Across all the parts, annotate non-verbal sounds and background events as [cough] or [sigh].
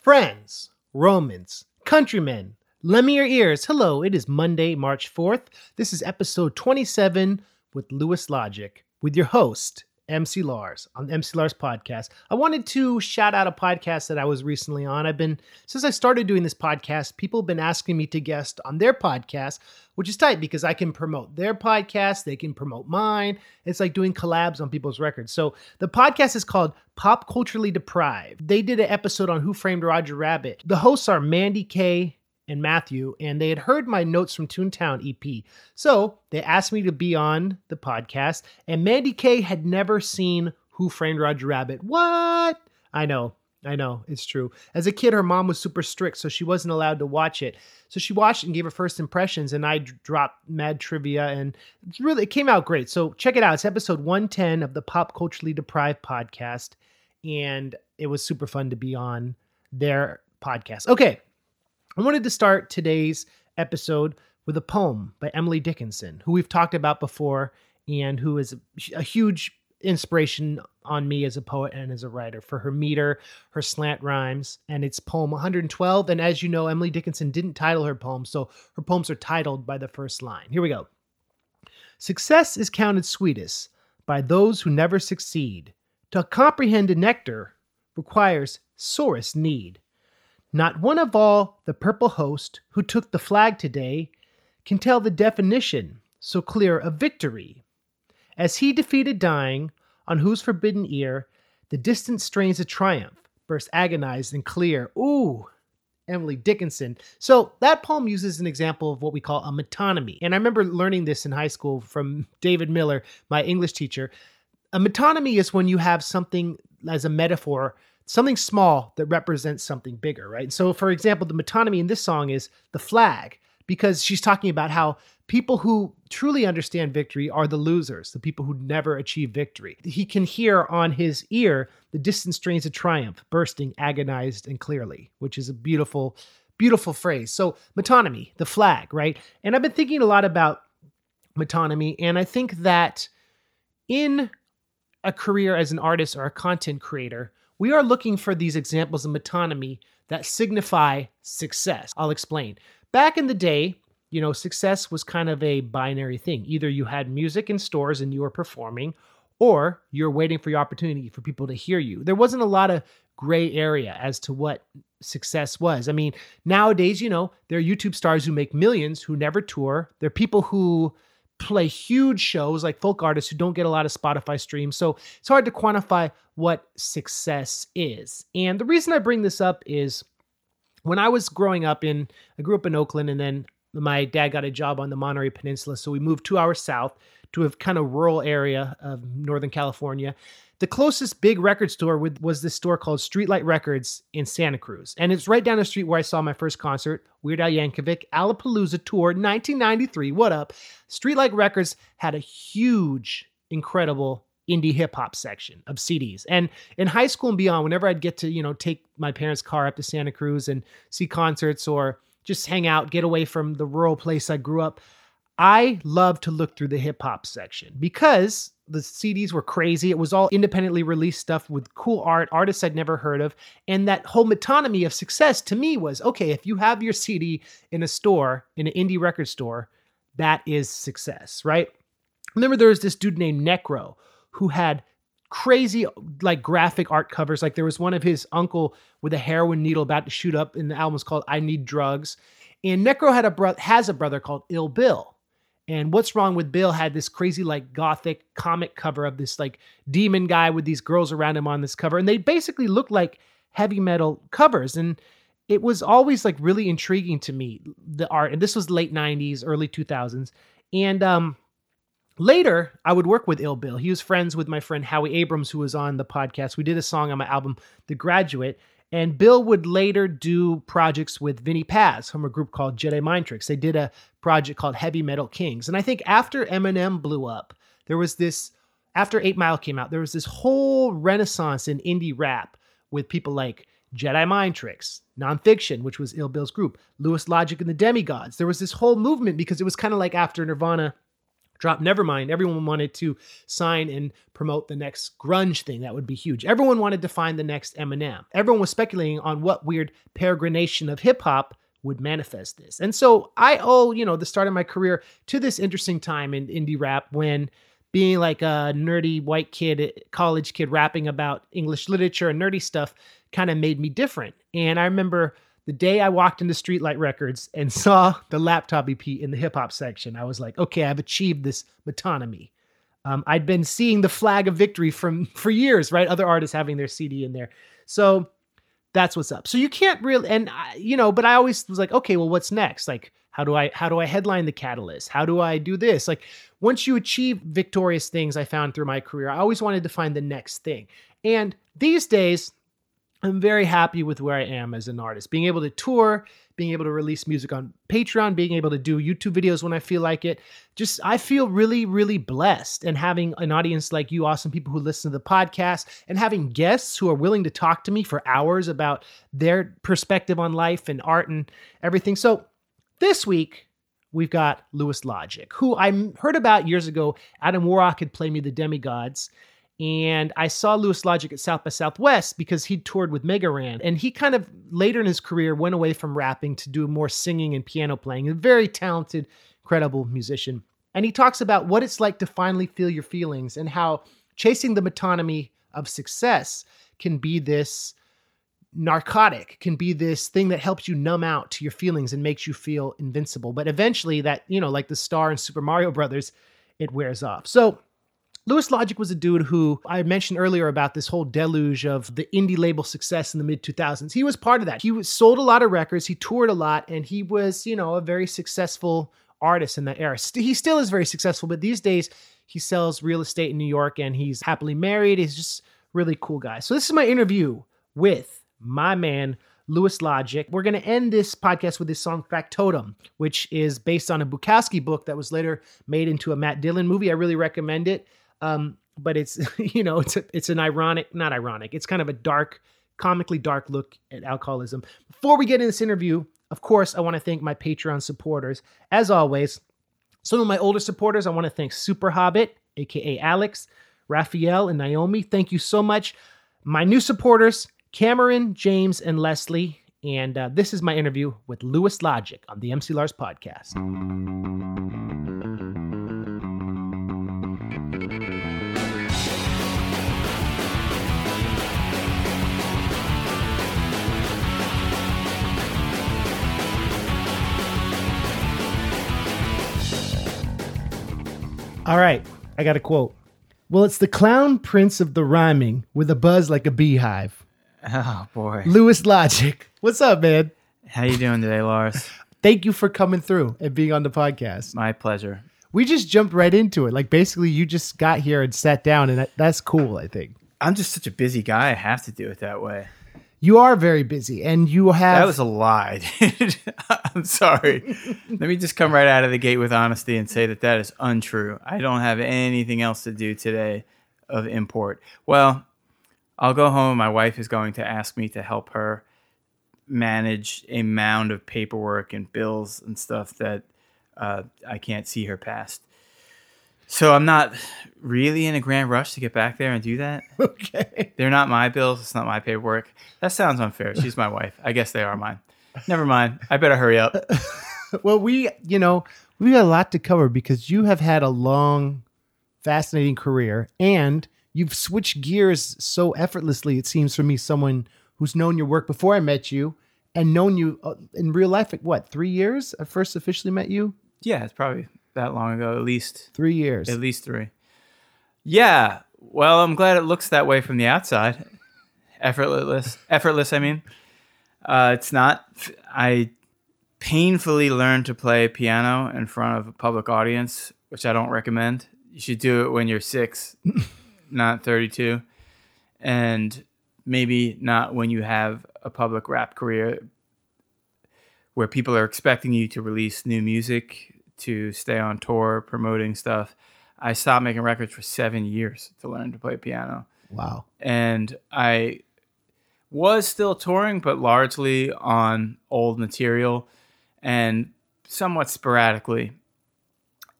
Friends, Romans, countrymen, lend me your ears. Hello, it is Monday, March 4th. This is episode 27 with Louis Logic with your host, MC Lars on the MC Lars podcast. I wanted to shout out a podcast that I was recently on. I've been, since I started doing this podcast, people have been asking me to guest on their podcast, which is tight because I can promote their podcast, they can promote mine. It's like doing collabs on people's records. So the podcast is called Pop Culturally Deprived. They did an episode on Who Framed Roger Rabbit. The hosts are Mandy Kay and Matthew, and they had heard my notes from Toontown EP. So they asked me to be on the podcast, and Mandy Kay had never seen Who Framed Roger Rabbit. What? I know. I know, it's true. As a kid, her mom was super strict, so she wasn't allowed to watch it. So she watched and gave her first impressions, and I dropped mad trivia, and it's really it came out great. So check it out. It's episode 110 of the Pop Culturally Deprived podcast, and it was super fun to be on their podcast. Okay, I wanted to start today's episode with a poem by Emily Dickinson, who we've talked about before and who is a, huge inspiration on me as a poet and as a writer for her meter, her slant rhymes, and it's poem 112. And as you know, Emily Dickinson didn't title her poem, so her poems are titled by the first line. Here we go. Success is counted sweetest by those who never succeed. To comprehend a nectar requires sorest need. Not one of all the purple host who took the flag today can tell the definition so clear of victory. As he defeated dying, on whose forbidden ear the distant strains of triumph burst agonized and clear. Ooh, Emily Dickinson. So that poem uses an example of what we call a metonymy. And I remember learning this in high school from David Miller, my English teacher. A metonymy is when you have something as a metaphor something small that represents something bigger, right? So, for example, the metonymy in this song is the flag, because she's talking about how people who truly understand victory are the losers, the people who never achieve victory. He can hear on his ear the distant strains of triumph bursting agonized and clearly, which is a beautiful, beautiful phrase. So, metonymy, the flag, right? And I've been thinking a lot about metonymy, and I think that in a career as an artist or a content creator, we are looking for these examples of metonymy that signify success. I'll explain. Back in the day, you know, success was kind of a binary thing. Either you had music in stores and you were performing, or you're waiting for your opportunity for people to hear you. There wasn't a lot of gray area as to what success was. I mean, nowadays, you know, there are YouTube stars who make millions who never tour. There are people who play huge shows like folk artists who don't get a lot of Spotify streams. So it's hard to quantify what success is. And the reason I bring this up is when I was growing up in, I grew up in Oakland and then my dad got a job on the Monterey Peninsula. So we moved two hours south to a kind of rural area of Northern California. The closest big record store was this store called Streetlight Records in Santa Cruz. And it's right down the street where I saw my first concert, Weird Al Yankovic, Alapalooza Tour 1993. What up? Streetlight Records had a huge, incredible indie hip hop section of CDs. And in high school and beyond, whenever I'd get to, you know, take my parents' car up to Santa Cruz and see concerts or just hang out, get away from the rural place I grew up, I love to look through the hip hop section because the CDs were crazy. It was all independently released stuff with cool art, artists I'd never heard of. And that whole metonymy of success to me was okay, if you have your CD in a store, in an indie record store, that is success, right? Remember, there was this dude named Necro who had crazy like graphic art covers. Like there was one of his uncle with a heroin needle about to shoot up, and the album was called "I Need Drugs." And Necro had a bro- has a brother called Ill Bill, and What's Wrong with Bill had this crazy, like, gothic comic cover of this, like, demon guy with these girls around him on this cover. And they basically looked like heavy metal covers. And it was always, like, really intriguing to me, the art. And this was late 90s, early 2000s. And um, later, I would work with Ill Bill. He was friends with my friend Howie Abrams, who was on the podcast. We did a song on my album, The Graduate. And Bill would later do projects with Vinnie Paz from a group called Jedi Mind Tricks. They did a project called Heavy Metal Kings. And I think after Eminem blew up, there was this, after Eight Mile came out, there was this whole renaissance in indie rap with people like Jedi Mind Tricks, Non Phixion, which was Ill Bill's group, Louis Logic and the Demigodz. There was this whole movement because it was kind of like after Nirvana drop Nevermind, everyone wanted to sign and promote the next grunge thing. That would be huge. Everyone wanted to find the next Eminem. Everyone was speculating on what weird peregrination of hip hop would manifest this. And so I owe, you know, the start of my career to this interesting time in indie rap when being like a nerdy white kid, college kid rapping about English literature and nerdy stuff kind of made me different. And I remember the day I walked into Streetlight Records and [laughs] saw the laptop EP in the hip hop section, I was like, okay, I've achieved this metonymy. Um, I'd been seeing the flag of victory from [laughs] for years, right? Other artists having their CD in there. So that's what's up. So you can't really, and I, you know, but I always was like, okay, well, what's next? Like, how do I how do I headline the Catalyst? How do I do this? Like, once you achieve victorious things, I found through my career, I always wanted to find the next thing. And these days, I'm very happy with where I am as an artist, being able to tour, being able to release music on Patreon, being able to do YouTube videos when I feel like it. Just, I feel really, really blessed. And having an audience like you, awesome people who listen to the podcast, and having guests who are willing to talk to me for hours about their perspective on life and art and everything. So this week, we've got Louis Logic, who I heard about years ago. Adam Warrock had played me the Demigodz. And I saw Louis Logic at South by Southwest because he toured with Mega Ran. And he kind of later in his career went away from rapping to do more singing and piano playing. A very talented, credible musician. And he talks about what it's like to finally feel your feelings and how chasing the metonymy of success can be this narcotic, can be this thing that helps you numb out to your feelings and makes you feel invincible. But eventually, that, you know, like the star in Super Mario Brothers, it wears off. So Louis Logic was a dude who I mentioned earlier about this whole deluge of the indie label success in the mid 2000s. He was part of that. He was, sold a lot of records, he toured a lot, and he was, you know, a very successful artist in that era. He still is very successful, but these days he sells real estate in New York and he's happily married. He's just really cool guy. So this is my interview with my man Louis Logic. We're going to end this podcast with his song Factotum, which is based on a Bukowski book that was later made into a Matt Dillon movie. I really recommend it. Um, but it's [laughs] you know it's a, it's an ironic, not ironic. It's kind of a dark, comically dark look at alcoholism. Before we get in this interview, of course, I want to thank my Patreon supporters. As always, some of my older supporters, I want to thank Super Hobbit, aka Alex, Raphael, and Naomi. Thank you so much. My new supporters, Cameron, James, and Leslie. And uh, this is my interview with Louis Logic on the MC Lars podcast. All right, I got a quote. Well, it's the clown prince of the rhyming with a buzz like a beehive. Oh boy, Louis Logic. What's up, man? how you doing today, Lars? [laughs] Thank you for coming through and being on the podcast. My pleasure. We just jumped right into it. Like basically, you just got here and sat down, and that, that's cool. I think I'm just such a busy guy. I have to do it that way. You are very busy, and you have. That was a lie. [laughs] I'm sorry. Let me just come right out of the gate with honesty and say that that is untrue. I don't have anything else to do today of import. Well, I'll go home. My wife is going to ask me to help her manage a mound of paperwork and bills and stuff that uh, I can't see her past. So I'm not really in a grand rush to get back there and do that. [laughs] okay. They're not my bills. It's not my paperwork. That sounds unfair. She's my wife. I guess they are mine. Never mind. I better hurry up. [laughs] well, we, you know, we got a lot to cover because you have had a long, fascinating career and you've switched gears so effortlessly. It seems for me, someone who's known your work before I met you and known you uh, in real life, like what, three years? I first officially met you? Yeah, it's probably that long ago, at least Three years. at least three. Yeah. Well, I'm glad it looks that way from the outside. Effortless, effortless. I mean, uh, it's not. I painfully learned to play piano in front of a public audience, which I don't recommend. You should do it when you're six, [laughs] not 32, and maybe not when you have a public rap career where people are expecting you to release new music, to stay on tour, promoting stuff. I stopped making records for seven years to learn to play piano. wow. And I was still touring, but largely on old material and somewhat sporadically.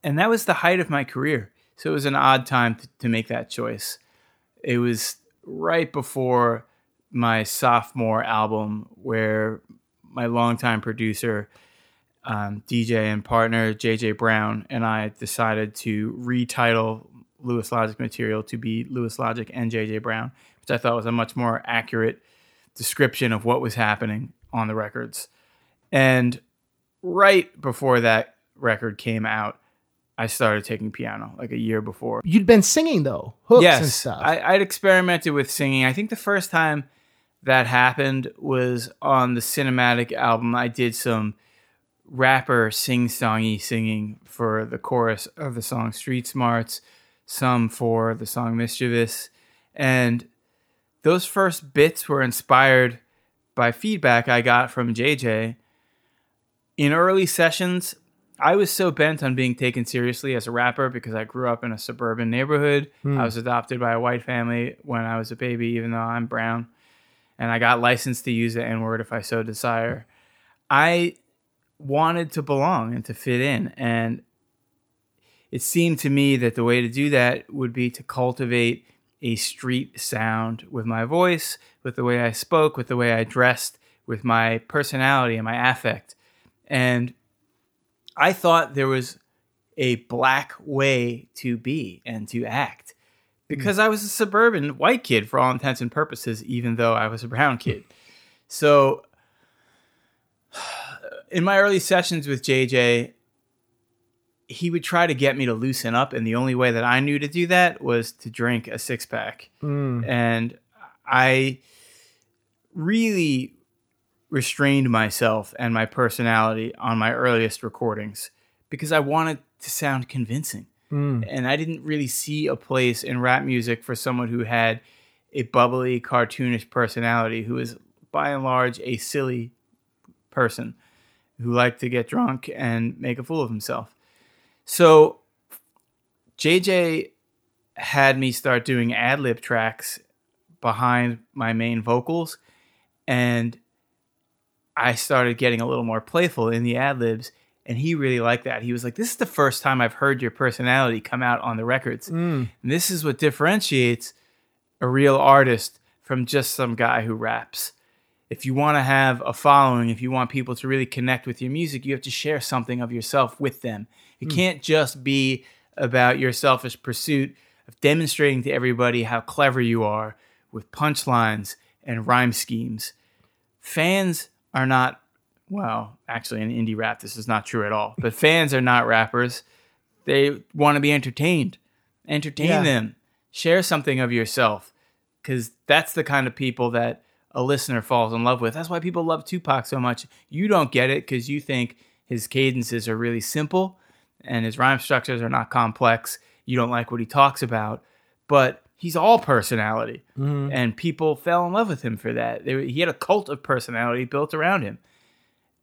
and that was the height of my career. So it was an odd time to, to make that choice. It was right before my sophomore album, where my longtime producer, um, DJ and partner JJ Brown, and I decided to retitle Louis Logic material to be Louis Logic and JJ Brown, which I thought was a much more accurate description of what was happening on the records. And right before that record came out, I started taking piano like a year before. You'd been singing though, hooks yes, and stuff. I, I'd experimented with singing. I think the first time that happened was on the cinematic album. I did some rapper sing songy singing for the chorus of the song Street Smarts, some for the song Mischievous. And those first bits were inspired by feedback I got from JJ. In early sessions, I was so bent on being taken seriously as a rapper because I grew up in a suburban neighborhood. Hmm. I was adopted by a white family when I was a baby, even though I'm brown. And I got licensed to use the N word if I so desire. I wanted to belong and to fit in. And it seemed to me that the way to do that would be to cultivate a street sound with my voice, with the way I spoke, with the way I dressed, with my personality and my affect. And I thought there was a black way to be and to act hmm. because I was a suburban white kid for all intents and purposes, even though I was a brown kid. So, in my early sessions with JJ, he would try to get me to loosen up, and the only way that I knew to do that was to drink a six pack. Mm. And I really restrained myself and my personality on my earliest recordings because I wanted to sound convincing. Mm. And I didn't really see a place in rap music for someone who had a bubbly, cartoonish personality, who is by and large a silly person who liked to get drunk and make a fool of himself. So JJ had me start doing ad lib tracks behind my main vocals, and I started getting a little more playful in the ad libs. And he really liked that. He was like, This is the first time I've heard your personality come out on the records. Mm. And this is what differentiates a real artist from just some guy who raps. If you want to have a following, if you want people to really connect with your music, you have to share something of yourself with them. It hmm. can't just be about your selfish pursuit of demonstrating to everybody how clever you are with punchlines and rhyme schemes. Fans are not, well, actually, in indie rap, this is not true at all, but [laughs] fans are not rappers. They want to be entertained. Entertain Yeah. them. Share something of yourself because that's the kind of people that a listener falls in love with. That's why people love Tupac so much. You don't get it because you think his cadences are really simple and his rhyme structures are not complex. You don't like what he talks about, but he's all personality, mm-hmm. and people fell in love with him for that. They, he had a cult of personality built around him,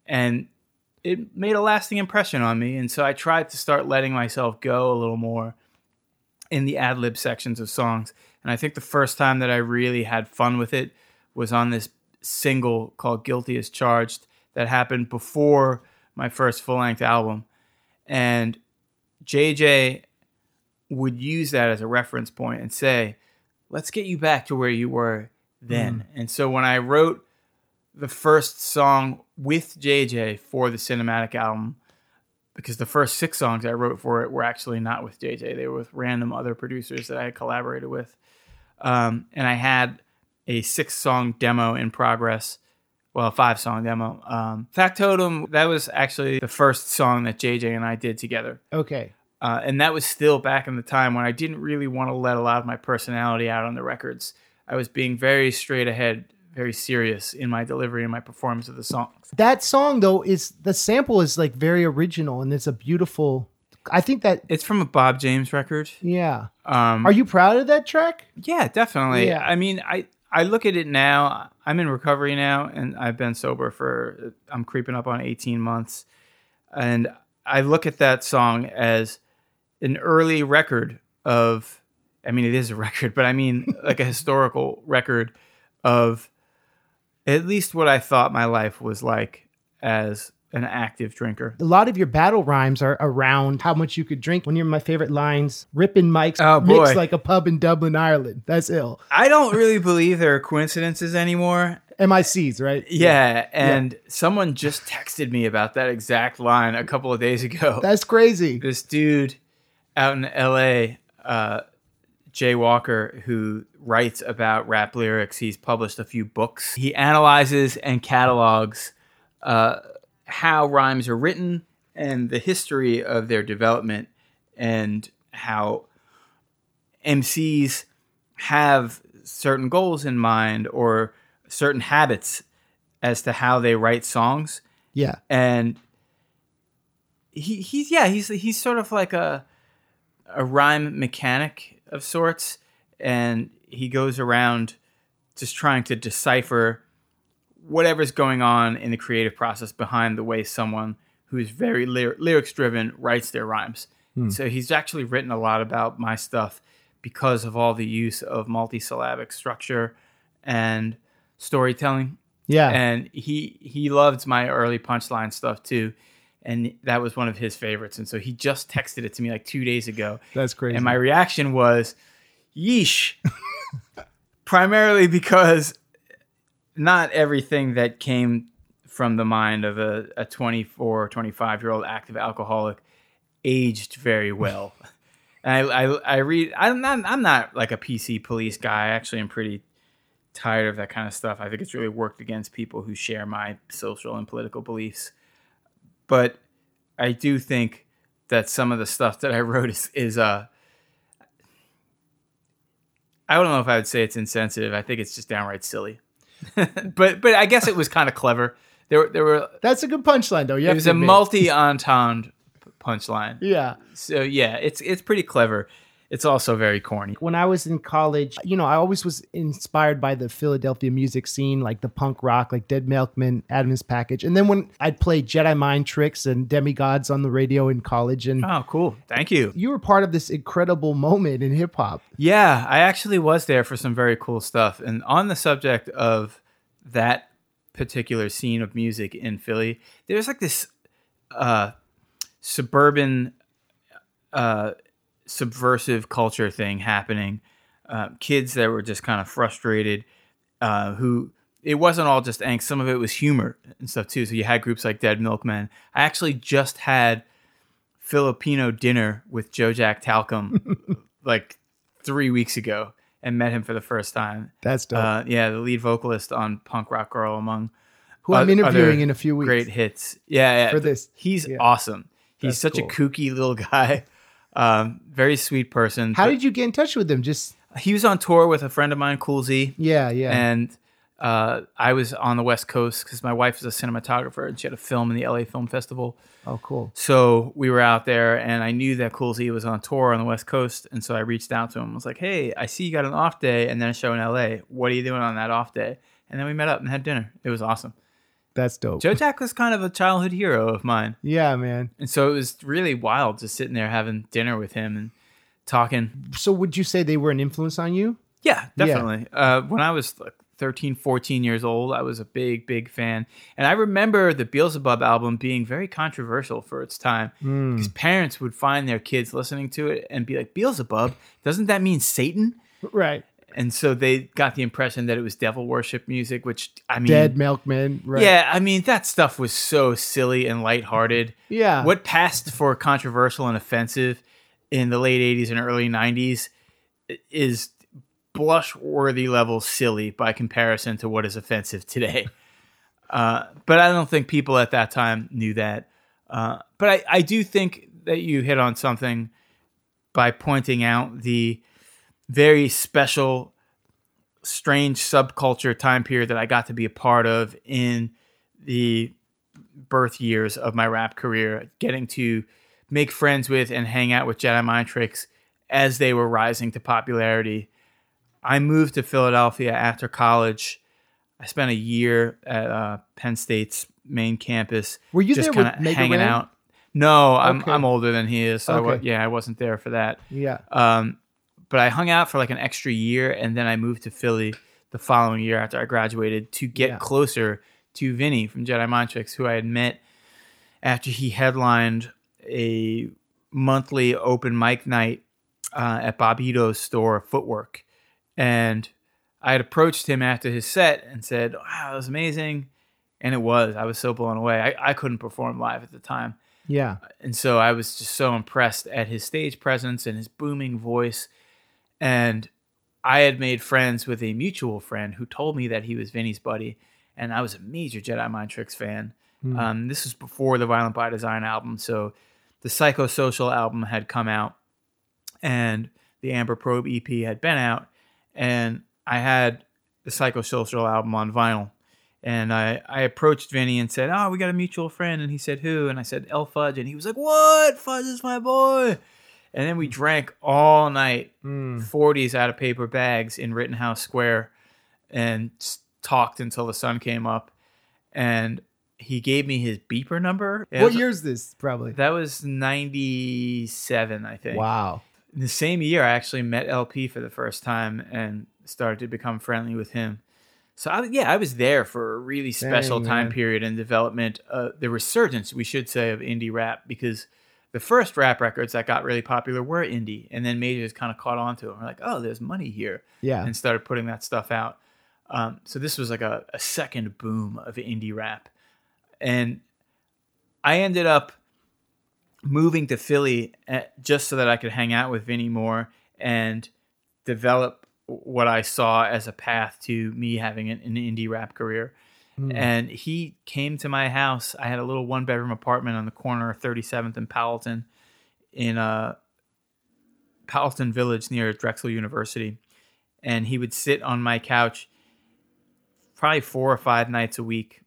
and it made a lasting impression on me. And so I tried to start letting myself go a little more in the ad lib sections of songs. And I think the first time that I really had fun with it was on this single called Guilty as Charged that happened before my first full length album. And JJ would use that as a reference point and say, let's get you back to where you were then. And so when I wrote the first song with JJ for the cinematic album, because the first six songs I wrote for it were actually not with JJ, they were with random other producers that I had collaborated with. Um, and I had a six song demo in progress. Well, a five song demo. Um, Factotum, that was actually the first song that JJ and I did together. Okay. Uh, and that was still back in the time when I didn't really want to let a lot of my personality out on the records. I was being very straight ahead, very serious in my delivery and my performance of the songs. That song though is the sample is like very original and it's a beautiful. I think that It's from a Bob James record. yeah. Um, Are you proud of that track? Yeah, definitely. Yeah. I mean, I I look at it now. I'm in recovery now, and I've been sober for I'm creeping up on 18 months, and I look at that song as an early record of. I mean, it is a [laughs] record, but I mean like a historical record of at least what I thought my life was like as an active drinker. A lot of your battle rhymes are around how much you could drink. One of my favorite lines, ripping mics Oh, mixed like a pub in Dublin, Ireland. That's ill. I don't really believe there are coincidences anymore. MICs, right? Yeah, and someone just texted me about that exact line a couple of days ago. [laughs] That's crazy. this dude out in LA, uh, Jay Walker, who writes about rap lyrics. He's published a few books. He analyzes and catalogs uh, how rhymes are written and the history of their development and how MCs have certain goals in mind or certain habits as to how they write songs Yeah. and he he's yeah he's he's sort of like a a rhyme mechanic of sorts and he goes around just trying to decipher whatever's going on in the creative process behind the way someone who's very lyr- lyrics driven writes their rhymes. Hmm. So he's actually written a lot about my stuff because of all the use of multisyllabic structure and storytelling. Yeah. and he he loved my early punchline stuff too. And that was one of his favorites. And so he just texted it to me like two days ago. That's crazy. and my reaction was yeesh. [laughs] Primarily because not everything that came from the mind of a, a 24 25 year old active alcoholic aged very well [laughs] and I, I, I read I'm not, I'm not like a pc police guy I actually am pretty tired of that kind of stuff. I think it's really worked against people who share my social and political beliefs. But I do think that some of the stuff that I [laughs] wrote is, is uh I don't know if I would say it's insensitive. I think it's just downright silly. [laughs] but but I guess it was kind of clever. There were there were That's a good punchline, though. You it was a multi entendre punchline. Yeah. So yeah, it's it's pretty clever. It's also very corny. When I was in college, you know, I always was inspired by the Philadelphia music scene, like the punk rock, like Dead Milkmen, Adam's Package. And then when I'd play Jedi Mind Tricks and Demigodz on the radio in college, and Oh, cool. Thank you. you were part of this incredible moment in hip hop. Yeah, I actually was there for some very cool stuff. And on the subject of that particular scene of music in Philly, there's like this uh, suburban, uh, subversive culture thing happening. Uh, kids that were just kind of frustrated, uh, who it wasn't all just angst. Some of it was humor and stuff too. So you had groups like Dead Milkmen. I actually just had Filipino dinner with Joe Jack Talcum [laughs] like three weeks ago and met him for the first time. That's dope. Uh, yeah, the lead vocalist on Punk Rock Girl among Who I'm interviewing in a few weeks. great hits. Yeah, yeah. For this. he's Yeah. awesome. He's That's such cool. a kooky little [laughs] guy. Um, very sweet person. How But did you get in touch with them? Just he was on tour with a friend of mine, Cool Z, yeah, yeah. and uh, I was on the West Coast because my wife is a cinematographer and she had a film in the LA Film Festival. oh, cool. So we were out there, and I knew that Cool Z was on tour on the West Coast, and so I reached out to him. I was like, "Hey, I see you got an off day, and then a show in LA. What are you doing on that off day?" And then we met up and had dinner. It was awesome. That's dope. Joe Jack was kind of a childhood hero of mine, yeah, man. and so it was really wild just sitting there having dinner with him and talking. So would you say they were an influence on you? Yeah, definitely. Uh, when I was like 13, 14 years old, I was a big, big fan. And I remember the Beelzebub album being very controversial for its time because parents would find their kids listening to it and be like, Beelzebub, doesn't that mean Satan? Right. And so they got the impression that it was devil worship music, which I mean, Dead Milkmen. Right. yeah, I mean, that stuff was so silly and lighthearted. Yeah. What passed for controversial and offensive in the late 80s and early 90s is blush worthy level silly by comparison to what is offensive today. [laughs] Uh, but I don't think people at that time knew that. Uh, but I, I do think that you hit on something by pointing out the very special, strange subculture time period that I got to be a part of in the birth years of my rap career, getting to make friends with and hang out with Jedi Mind Tricks as they were rising to popularity. I moved to Philadelphia after college. I spent a year at uh, Penn State's main campus. Were you just kinda hanging Ran? out? No, I'm Okay. I'm older than he is. So I yeah, I wasn't there for that. Yeah. Um, but I hung out for like an extra year, and then I moved to Philly the following year after I graduated to get Yeah. closer to Vinnie from Jedi Mind Tricks, who I had met after he headlined a monthly open mic night uh, at Bobbito's store, Footwork. And I had approached him after his set and said, Wow, that was amazing. And it was. I was so blown away. I, I couldn't perform live at the time. Yeah. And so I was just so impressed at his stage presence and his booming voice. And I had made friends with a mutual friend who told me that he was Vinnie's buddy. And I was a major Jedi Mind Tricks fan. Hmm. Um, this was before the Violent by Design album. So the Psychosocial album had come out and the Amber Probe EP had been out. And I had the Psychosocial album on vinyl. And I, I approached Vinnie and said, Oh, we got a mutual friend. And he said, Who? And I said, El Fudge. And he was like, What? Fudge is my boy. And then we drank all night, Mm. 40s out of paper bags in Rittenhouse Square, and talked until the sun came up. And he gave me his beeper number. It What was- year's this? Probably. That was 97, I think. Wow. In the same year, I actually met LP for the first time and started to become friendly with him. So I, yeah, I was there for a really special Dang, time man. period in development, uh, the resurgence, we should say, of indie rap because the first rap records that got really popular were indie, and then majors kind of caught on to it. We're like, oh, there's money here, Yeah. and started putting that stuff out. Um, so this was like a, a second boom of indie rap, and I ended up moving to Philly uh, just so that I could hang out with Vinnie more and develop what I saw as a path to me having an, an indie rap career. Mm. And he came to my house. I had a little one bedroom apartment on the corner of 37th and Powelton in uh, Powelton Village near Drexel University. And he would sit on my couch probably four or five nights a week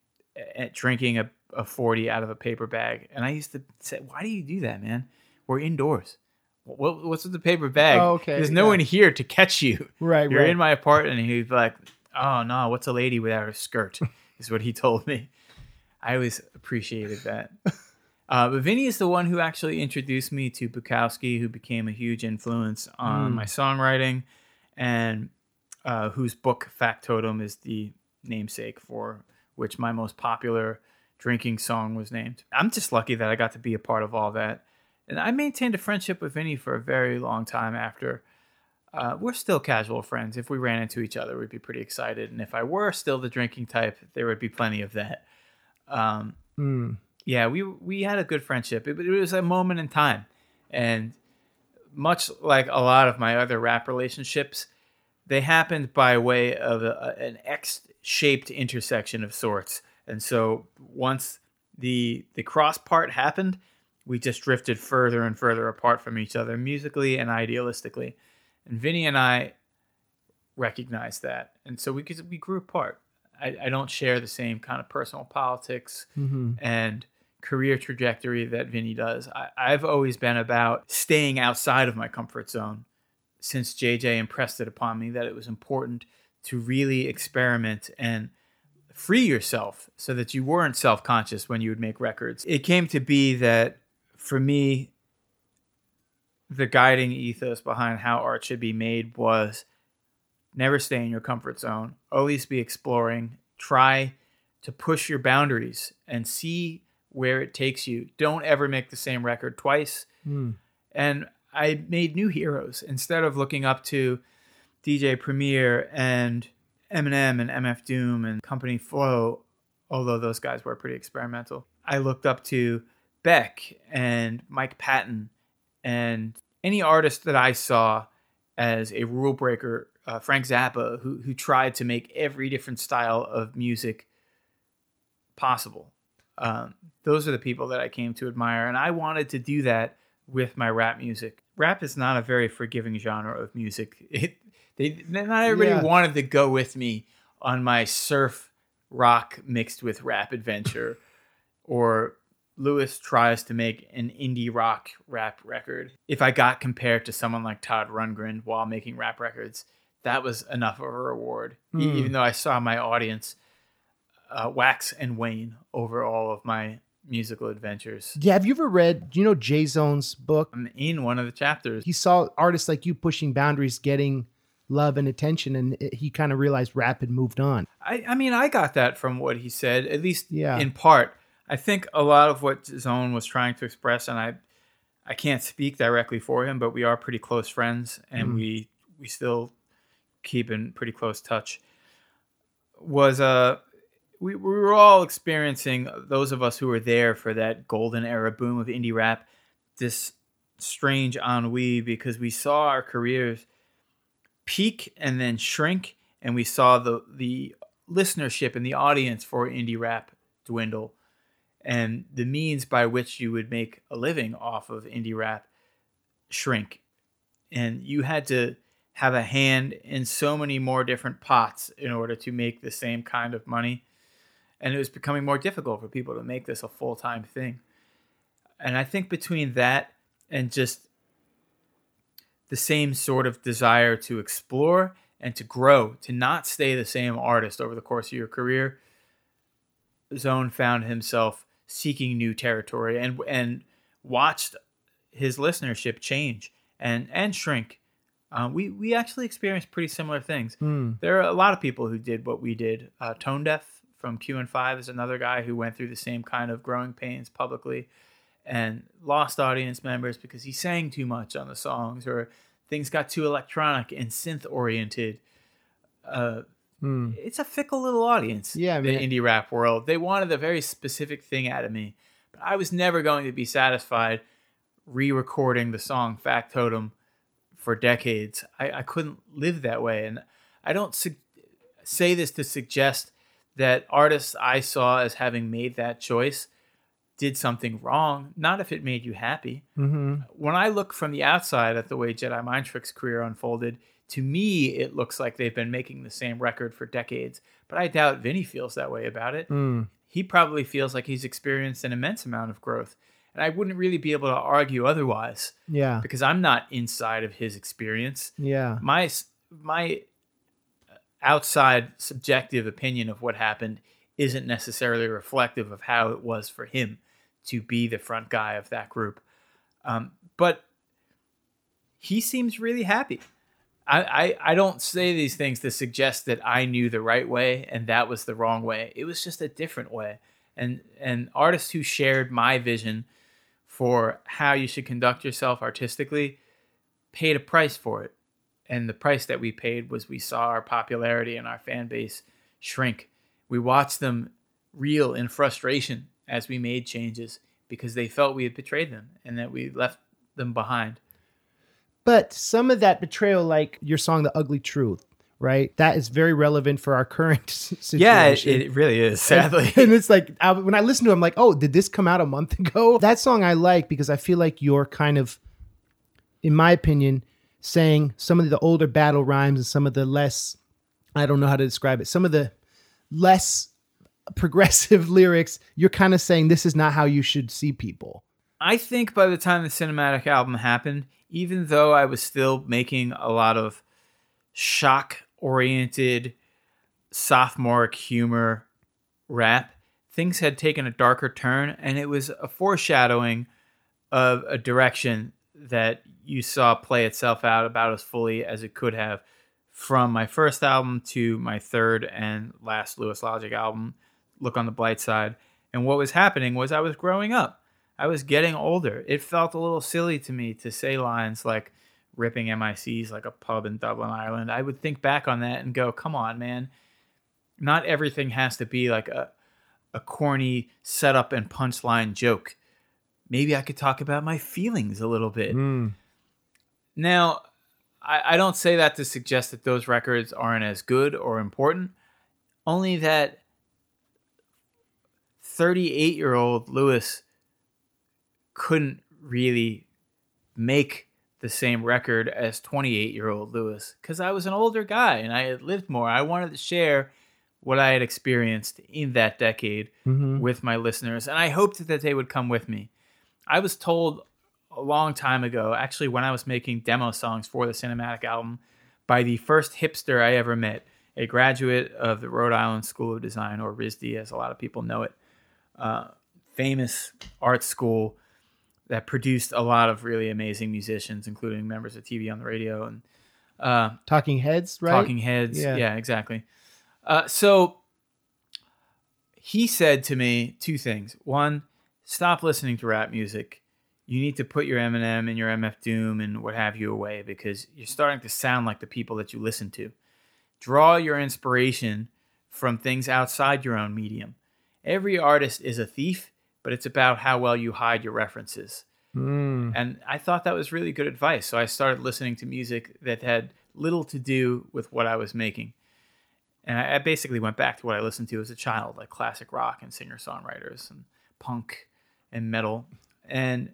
at drinking a, a 40 out of a paper bag. And I used to say, Why do you do that, man? We're indoors. What, what's with the paper bag? Oh, okay, There's no yeah. one here to catch you. right. You're right. in my apartment. And he'd be like, Oh, no, what's a lady without a skirt? [laughs] is what he [laughs] told me. I always appreciated that. Uh, but Vinnie is the one who actually introduced me to Bukowski, who became a huge influence on Mm. my songwriting, and uh, whose book Factotum is the namesake for which my most popular drinking song was named. I'm just lucky that I got to be a part of all that. And I maintained a friendship with Vinnie for a very long time after. Uh, we're still casual friends. If we ran into each other, we'd be pretty excited. And if I were still the drinking type, there would be plenty of that. Um, Mm. yeah, we we had a good friendship. It, it was a moment in time, and much like a lot of my other rap relationships, they happened by way of a, an X-shaped intersection of sorts. And so once the the cross part happened, we just drifted further and further apart from each other musically and idealistically. And Vinnie and I recognized that, and so we we grew apart. I, I don't share the same kind of personal politics hmm and career trajectory that Vinnie does. I, I've always been about staying outside of my comfort zone since JJ impressed it upon me that it was important to really experiment and free yourself so that you weren't self conscious when you would make records. It came to be that for me, the guiding ethos behind how art should be made was never stay in your comfort zone, always be exploring, try to push your boundaries and see where it takes you. Don't ever make the same record twice. Mm. And I made new heroes instead of looking up to DJ Premier and Eminem and MF Doom and Company Flow, although those guys were pretty experimental. I looked up to Beck and Mike Patton and any artist that I saw as a rule breaker, uh, Frank Zappa, who, who tried to make every different style of music possible. Um, those are the people that I came to admire, and I wanted to do that with my rap music. Rap is not a very forgiving genre of music. [laughs] It, they, not everybody Yeah. wanted to go with me on my surf rock mixed with rap adventure, or Louis tries to make an indie rock rap record. If I got compared to someone like Todd Rundgren while making rap records, that was enough of a reward. Hmm. Even though I saw my audience uh, wax and wane over all of my musical adventures. Yeah, have you ever read? You know J-Zone's book? I'm in one of the chapters. He saw artists like you pushing boundaries, getting love and attention, and it, he kind of realized rap had moved on. I, I mean, I got that from what he said, at least Yeah. in part. I think a lot of what Zone was trying to express, and I, I can't speak directly for him, but we are pretty close friends, and Mhm. we we still keep in pretty close touch. Was uh, we we were all experiencing those of us who were there for that golden era boom of indie rap, this strange ennui because we saw our careers peak and then shrink, and we saw the the listenership and the audience for indie rap dwindle and the means by which you would make a living off of indie rap shrink and you had to have a hand in so many more different pots in order to make the same kind of money and it was becoming more difficult for people to make this a full-time thing and i think between that and just the same sort of desire to explore and to grow, to not stay the same artist over the course of your career. Zone found himself seeking new territory and and watched his listenership change and and shrink. Uh, we we actually experienced pretty similar things. Hmm. There are a lot of people who did what we did. Uh, Tonedeff from QN5 is another guy who went through the same kind of growing pains publicly, and lost audience members because he sang too much on the songs or things got too electronic and synth oriented. Uh, Hmm. it's a fickle little audience. Yeah, the man. indie rap world. They wanted a very specific thing out of me, but I was never going to be satisfied re-recording the song Factotum for decades. I, I couldn't live that way, and I don't su- say this to suggest that artists I saw as having made that choice did something wrong. Not if it made you happy Mm-hmm. when I look from the outside at the way Jedi Mind Trick's career unfolded, to me it looks like they've been making the same record for decades. But I doubt Vinnie feels that way about it. Mm. He probably feels like he's experienced an immense amount of growth. And I wouldn't really be able to argue otherwise Yeah. because I'm not inside of his experience. Yeah. My my outside subjective opinion of what happened isn't necessarily reflective of how it was for him to be the front guy of that group. Um, but he seems really happy. I, I, don't say these things to suggest that I knew the right way and that was the wrong way. It was just a different way. And and artists who shared my vision for how you should conduct yourself artistically paid a price for it. And the price that we paid was we saw our popularity and our fan base shrink. We watched them reel in frustration as we made changes because they felt we had betrayed them and that we left them behind. But some of that betrayal, like your song "The Ugly Truth," right? That is very relevant for our current [laughs] situation. Yeah, it, it really is, sadly. [laughs] and it's like I, when I listen to it, I'm like, oh, did this come out a month [laughs] ago? That song I like because I feel like you're kind of, in my opinion, saying some of the older battle rhymes and some of the less, I don't know how to describe it, some of the less progressive lyrics. You're kind of saying this is not how you should see people. I think by the time the cinematic album happened, even though I was still making a lot of shock oriented sophomoric humor rap, things had taken a darker turn and it was a foreshadowing of a direction that you saw play itself out about as fully as it could have from my first album to my third and last Louis Logic album, Look on the Blight Side. And what was happening was I was growing up. I was getting older. It felt a little silly to me to say lines like ripping MICs like a pub in Dublin, Ireland. I would think back on that and go, come on, man. Not everything has to be like a, a corny setup and punchline joke. Maybe I could talk about my feelings a little bit. Hmm. Now, I, I don't say that to suggest that those records aren't as good or important, only that 38 year old Louis couldn't really make the same record as 28 year old Louis because I was an older guy and I had lived more. I wanted to share what I had experienced in that decade Mm-hmm. with my listeners, and I hoped that they would come with me. I was told a long time ago, actually, when I was making demo songs for the cinematic album, by the first hipster I ever met, a graduate of the Rhode Island School of Design, or RISD, as a lot of people know it, uh, famous art school that produced a lot of really amazing musicians, including members of TV on the radio and uh, Talking Heads, right? Talking Heads. Yeah. Yeah, exactly. Uh, so he said to me two things. One, stop listening to rap music. You need to put your Eminem and your MF Doom and what have you away because you're starting to sound like the people that you listen to. Draw your inspiration from things outside your own medium. Every artist is a thief, but it's about how well you hide your references. Mm. And I thought that was really good advice. So I started listening to music that had little to do with what I was making. And I, I basically went back to what I listened to as a child, like classic rock and singer songwriters and punk and metal. And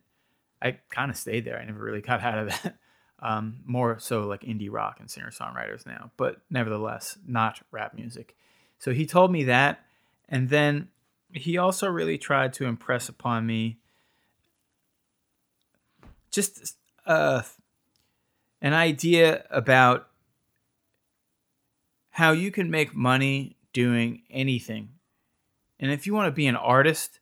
I kind of stayed there. I never really got out of that. [laughs] Um, more so like indie rock and singer songwriters now, but nevertheless, not rap music. So he told me that. And then he also really tried to impress upon me just uh, an idea about how you can make money doing anything. And if you want to be an artist,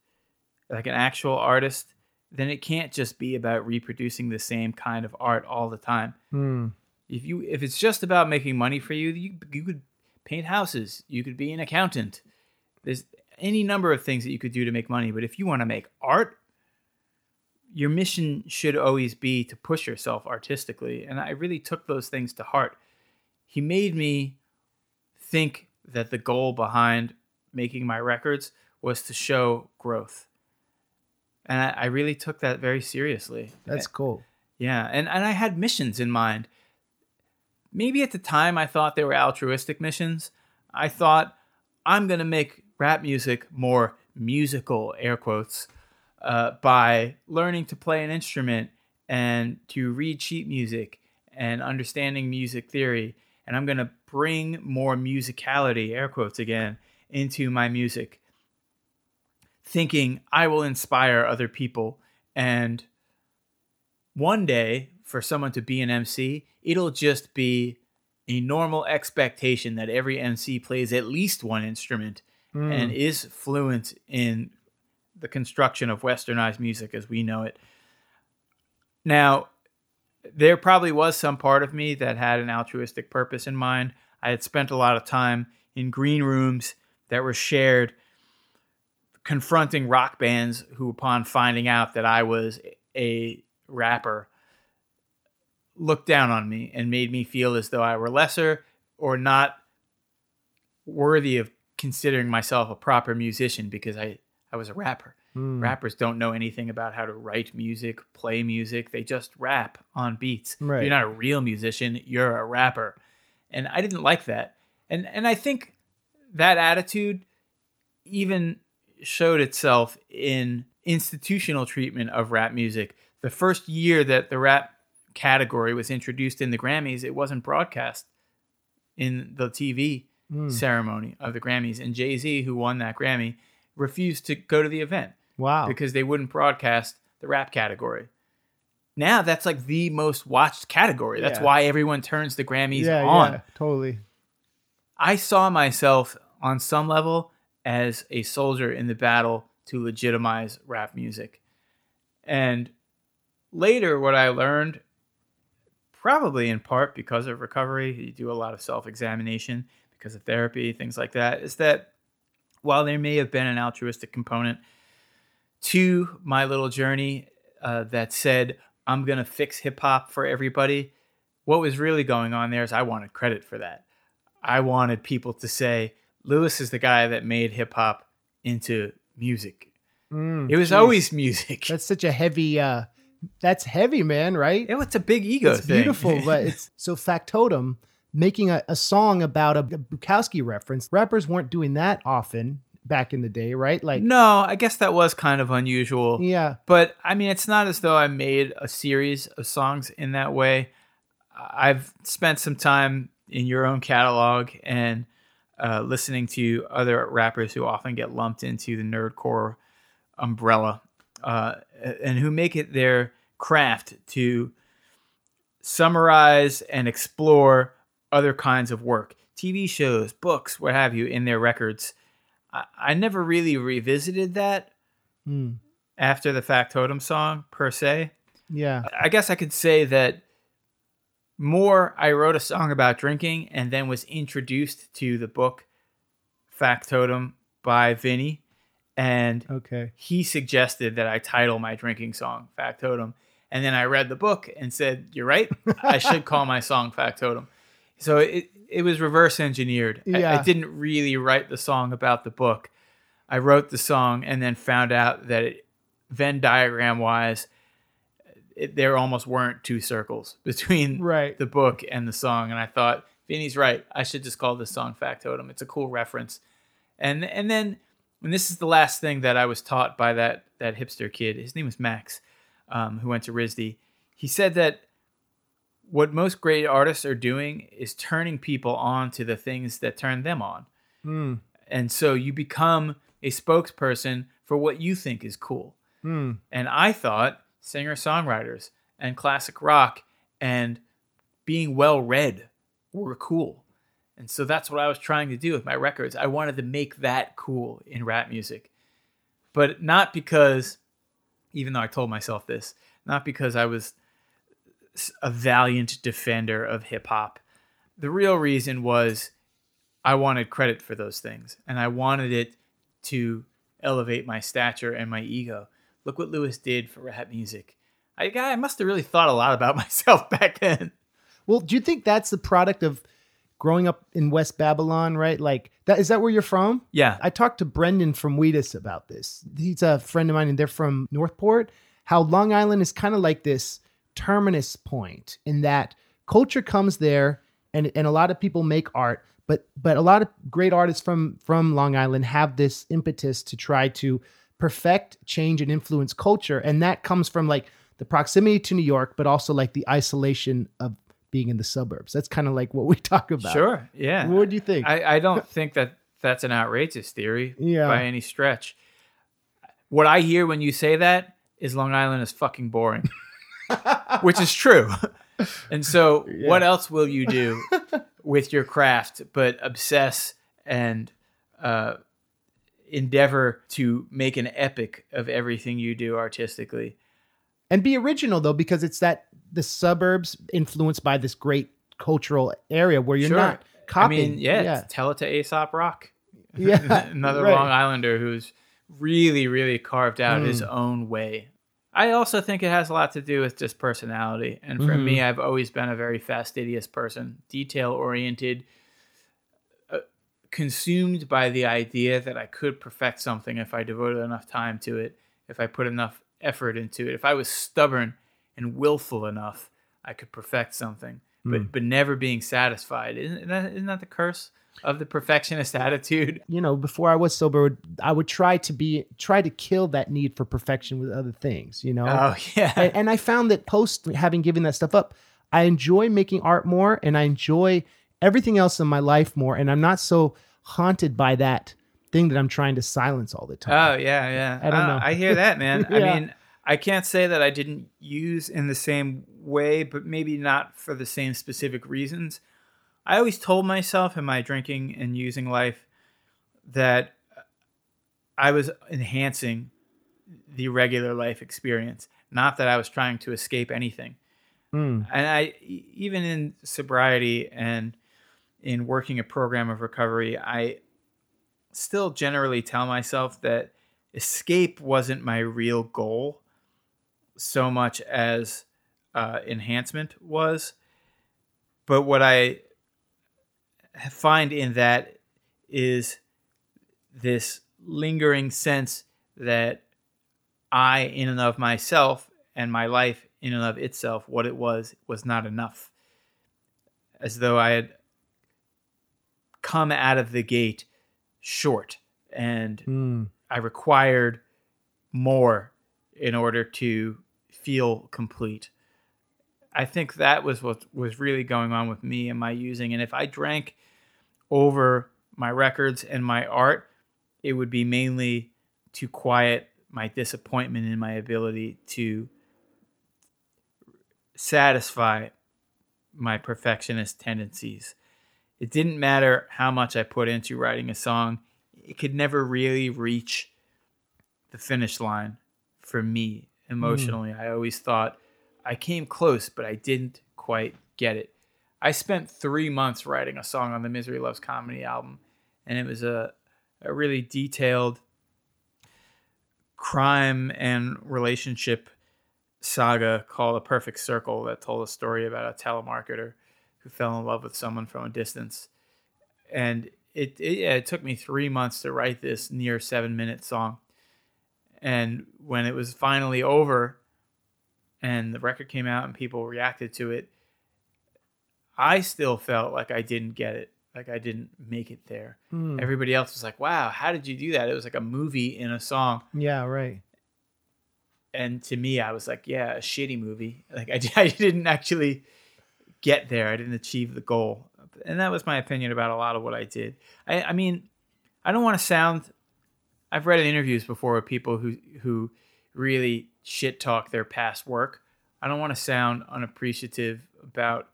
like an actual artist, then it can't just be about reproducing the same kind of art all the time. Mm. If you if it's just about making money for you, you you could paint houses, you could be an accountant. There's any number of things that you could do to make money, but if you want to make art, your mission should always be to push yourself artistically. And I really took those things to heart. He made me think that the goal behind making my records was to show growth. And I, I really took that very seriously. That's cool. Yeah. And, and I had missions in mind. Maybe at the time I thought they were altruistic missions. I thought I'm going to make rap music more musical, air quotes, uh, by learning to play an instrument and to read sheet music and understanding music theory. And I'm going to bring more musicality, air quotes again, into my music, thinking I will inspire other people. And one day, for someone to be an MC, it'll just be a normal expectation that every MC plays at least one instrument Mm. and is fluent in the construction of westernized music as we know it. Now, there probably was some part of me that had an altruistic purpose in mind. I had spent a lot of time in green rooms that were shared confronting rock bands who upon finding out that I was a rapper looked down on me and made me feel as though I were lesser or not worthy of considering myself a proper musician because I, I was a rapper. Mm. Rappers don't know anything about how to write music, play music. They just rap on beats. Right. You're not a real musician, you're a rapper. And I didn't like that. And and I think that attitude even showed itself in institutional treatment of rap music. The first year that the rap category was introduced in the Grammys, it wasn't broadcast in the TV Mm. ceremony of the Grammys. And Jay Z, who won that Grammy, refused to go to the event Wow. because they wouldn't broadcast the rap category. Now that's like the most watched category. That's Yeah. why everyone turns the Grammys yeah, on. yeah, totally. I saw myself on some level as a soldier in the battle to legitimize rap music. And later, what I learned, probably in part because of recovery, you do a lot of self examination because of therapy, things like that, is that while there may have been an altruistic component to my little journey uh, that said, I'm going to fix hip hop for everybody, what was really going on there is I wanted credit for that. I wanted people to say, Louis is the guy that made hip hop into music. Mm, It was jeez. always music. [laughs] That's such a heavy. uh That's heavy, man. Right? It was a big ego it's thing. beautiful, but [laughs] it's so factotum making a, a song about a, a Bukowski reference. Rappers weren't doing that often back in the day, right? Like, no, I guess that was kind of unusual. yeah, But I mean, it's not as though I made a series of songs in that way. I've spent some time in your own catalog and uh, listening to other rappers who often get lumped into the nerdcore umbrella uh, and who make it their craft to summarize and explore other kinds of work, TV shows, books, what have you, in their records. I, I never really revisited that Mm, after the Factotum song per se. yeah, I guess I could say that more I wrote a song about drinking and then was introduced to the book Factotum by Vinnie, and Okay. he suggested that I title my drinking song Factotum. And then I read the book and said, You're right. I should call my song Factotum. So it, it was reverse engineered. I- I, didn't really write the song about the book. I wrote the song and then found out that it, Venn diagram wise, it, there almost weren't two circles [laughs] between Right. the book and the song. And I thought, Vinnie's right. I should just call this song Factotum. It's a cool reference. And and then and this is the last thing that I was taught by that that hipster kid. His name was Max, um, who went to RISD. He said that what most great artists are doing is turning people on to the things that turn them on. Mm. And so you become a spokesperson for what you think is cool. Mm. And I thought singer songwriters and classic rock and being well read were cool. And so that's what I was trying to do with my records. I wanted to make that cool in rap music. But not because, even though I told myself this, not because I was a valiant defender of hip hop. The real reason was I wanted credit for those things and I wanted it to elevate my stature and my ego. Look what Louis did for rap music. I, I must have really thought a lot about [laughs] myself back then. Well, do you think that's the product of growing up in West Babylon, right? Like that is that where you're from? Yeah. I talked to Brendan from Wheatus about this. He's a friend of mine and they're from Northport. How Long Island is kind of like this terminus point in that culture comes there and, and a lot of people make art, but but a lot of great artists from from Long Island have this impetus to try to perfect, change, and influence culture. And that comes from like the proximity to New York, but also like the isolation of being in the suburbs. That's kind of like what we [laughs] talk about. Sure. Yeah. What do you think? I, I don't think that that's an outrageous theory Yeah. by any stretch. What I hear when you say that is Long Island is fucking boring, [laughs] which is true. And so, what else will you do with your craft but obsess and uh, endeavor to make an epic of everything you do artistically? and be original though because it's that the suburbs influenced by this great cultural area where you're Sure. not copying. I mean, yeah, yeah, tell it to Aesop Rock. Yeah, [laughs] Another right. Long Islander who's really, really carved out his Mm. own way. I also think it has a lot to do with just personality. And for Mm-hmm. me, I've always been a very fastidious person, detail oriented, uh, consumed by the idea that I could perfect something if I devoted enough time to it, if I put enough effort into it. If I was stubborn and willful enough, I could perfect something. But Mm. but never being satisfied. Isn't that, isn't that the curse of the perfectionist attitude? you know, before I was sober, I would try to be try to kill that need for perfection with other things. You know, Oh [laughs] yeah. and, and I found that post having given that stuff up, I enjoy making art more, and I enjoy everything else in my life more, and I'm not so haunted by that thing that I'm trying to silence all the time. Oh yeah, yeah. I don't Uh, know. I hear [laughs] that, man. I mean, I can't say that I didn't use in the same way, but maybe not for the same specific reasons. I always told myself in my drinking and using life that I was enhancing the regular life experience, not that I was trying to escape anything. Mm. And I even in sobriety and in working a program of recovery, I still generally tell myself that escape wasn't my real goal so much as uh, enhancement was. But what I find in that is this lingering sense that I, in and of myself, and my life in and of itself, what it was, was not enough. As though I had come out of the gate short and Mm. I required more in order to feel complete. I think that was what was really going on with me and my using. And if I drank over my records and my art, it would be mainly to quiet my disappointment in my ability to satisfy my perfectionist tendencies. It didn't matter how much I put into writing a song, it could never really reach the finish line for me hmm. emotionally. I always thought I came close, but I didn't quite get it. I spent three months writing a song on the Misery Loves Comedy album, and it was a, a really detailed crime and relationship saga called A Perfect Circle that told a story about a telemarketer who fell in love with someone from a distance. And it, it, it took me three months to write this near seven minute song. And when it was finally over and the record came out and people reacted to it, I still felt like I didn't get it. Like I didn't make it there. Hmm. Everybody else was like, wow, how did you do that? It was like a movie in a song Yeah, right. and to me, I was like, yeah, a shitty movie. [laughs] Like I, [laughs] I didn't actually get there. I didn't achieve the goal, and that was my opinion about a lot of what I did. I, I mean, I don't want to sound. I've read in interviews before with people who who really shit talk their past work. I don't want to sound unappreciative about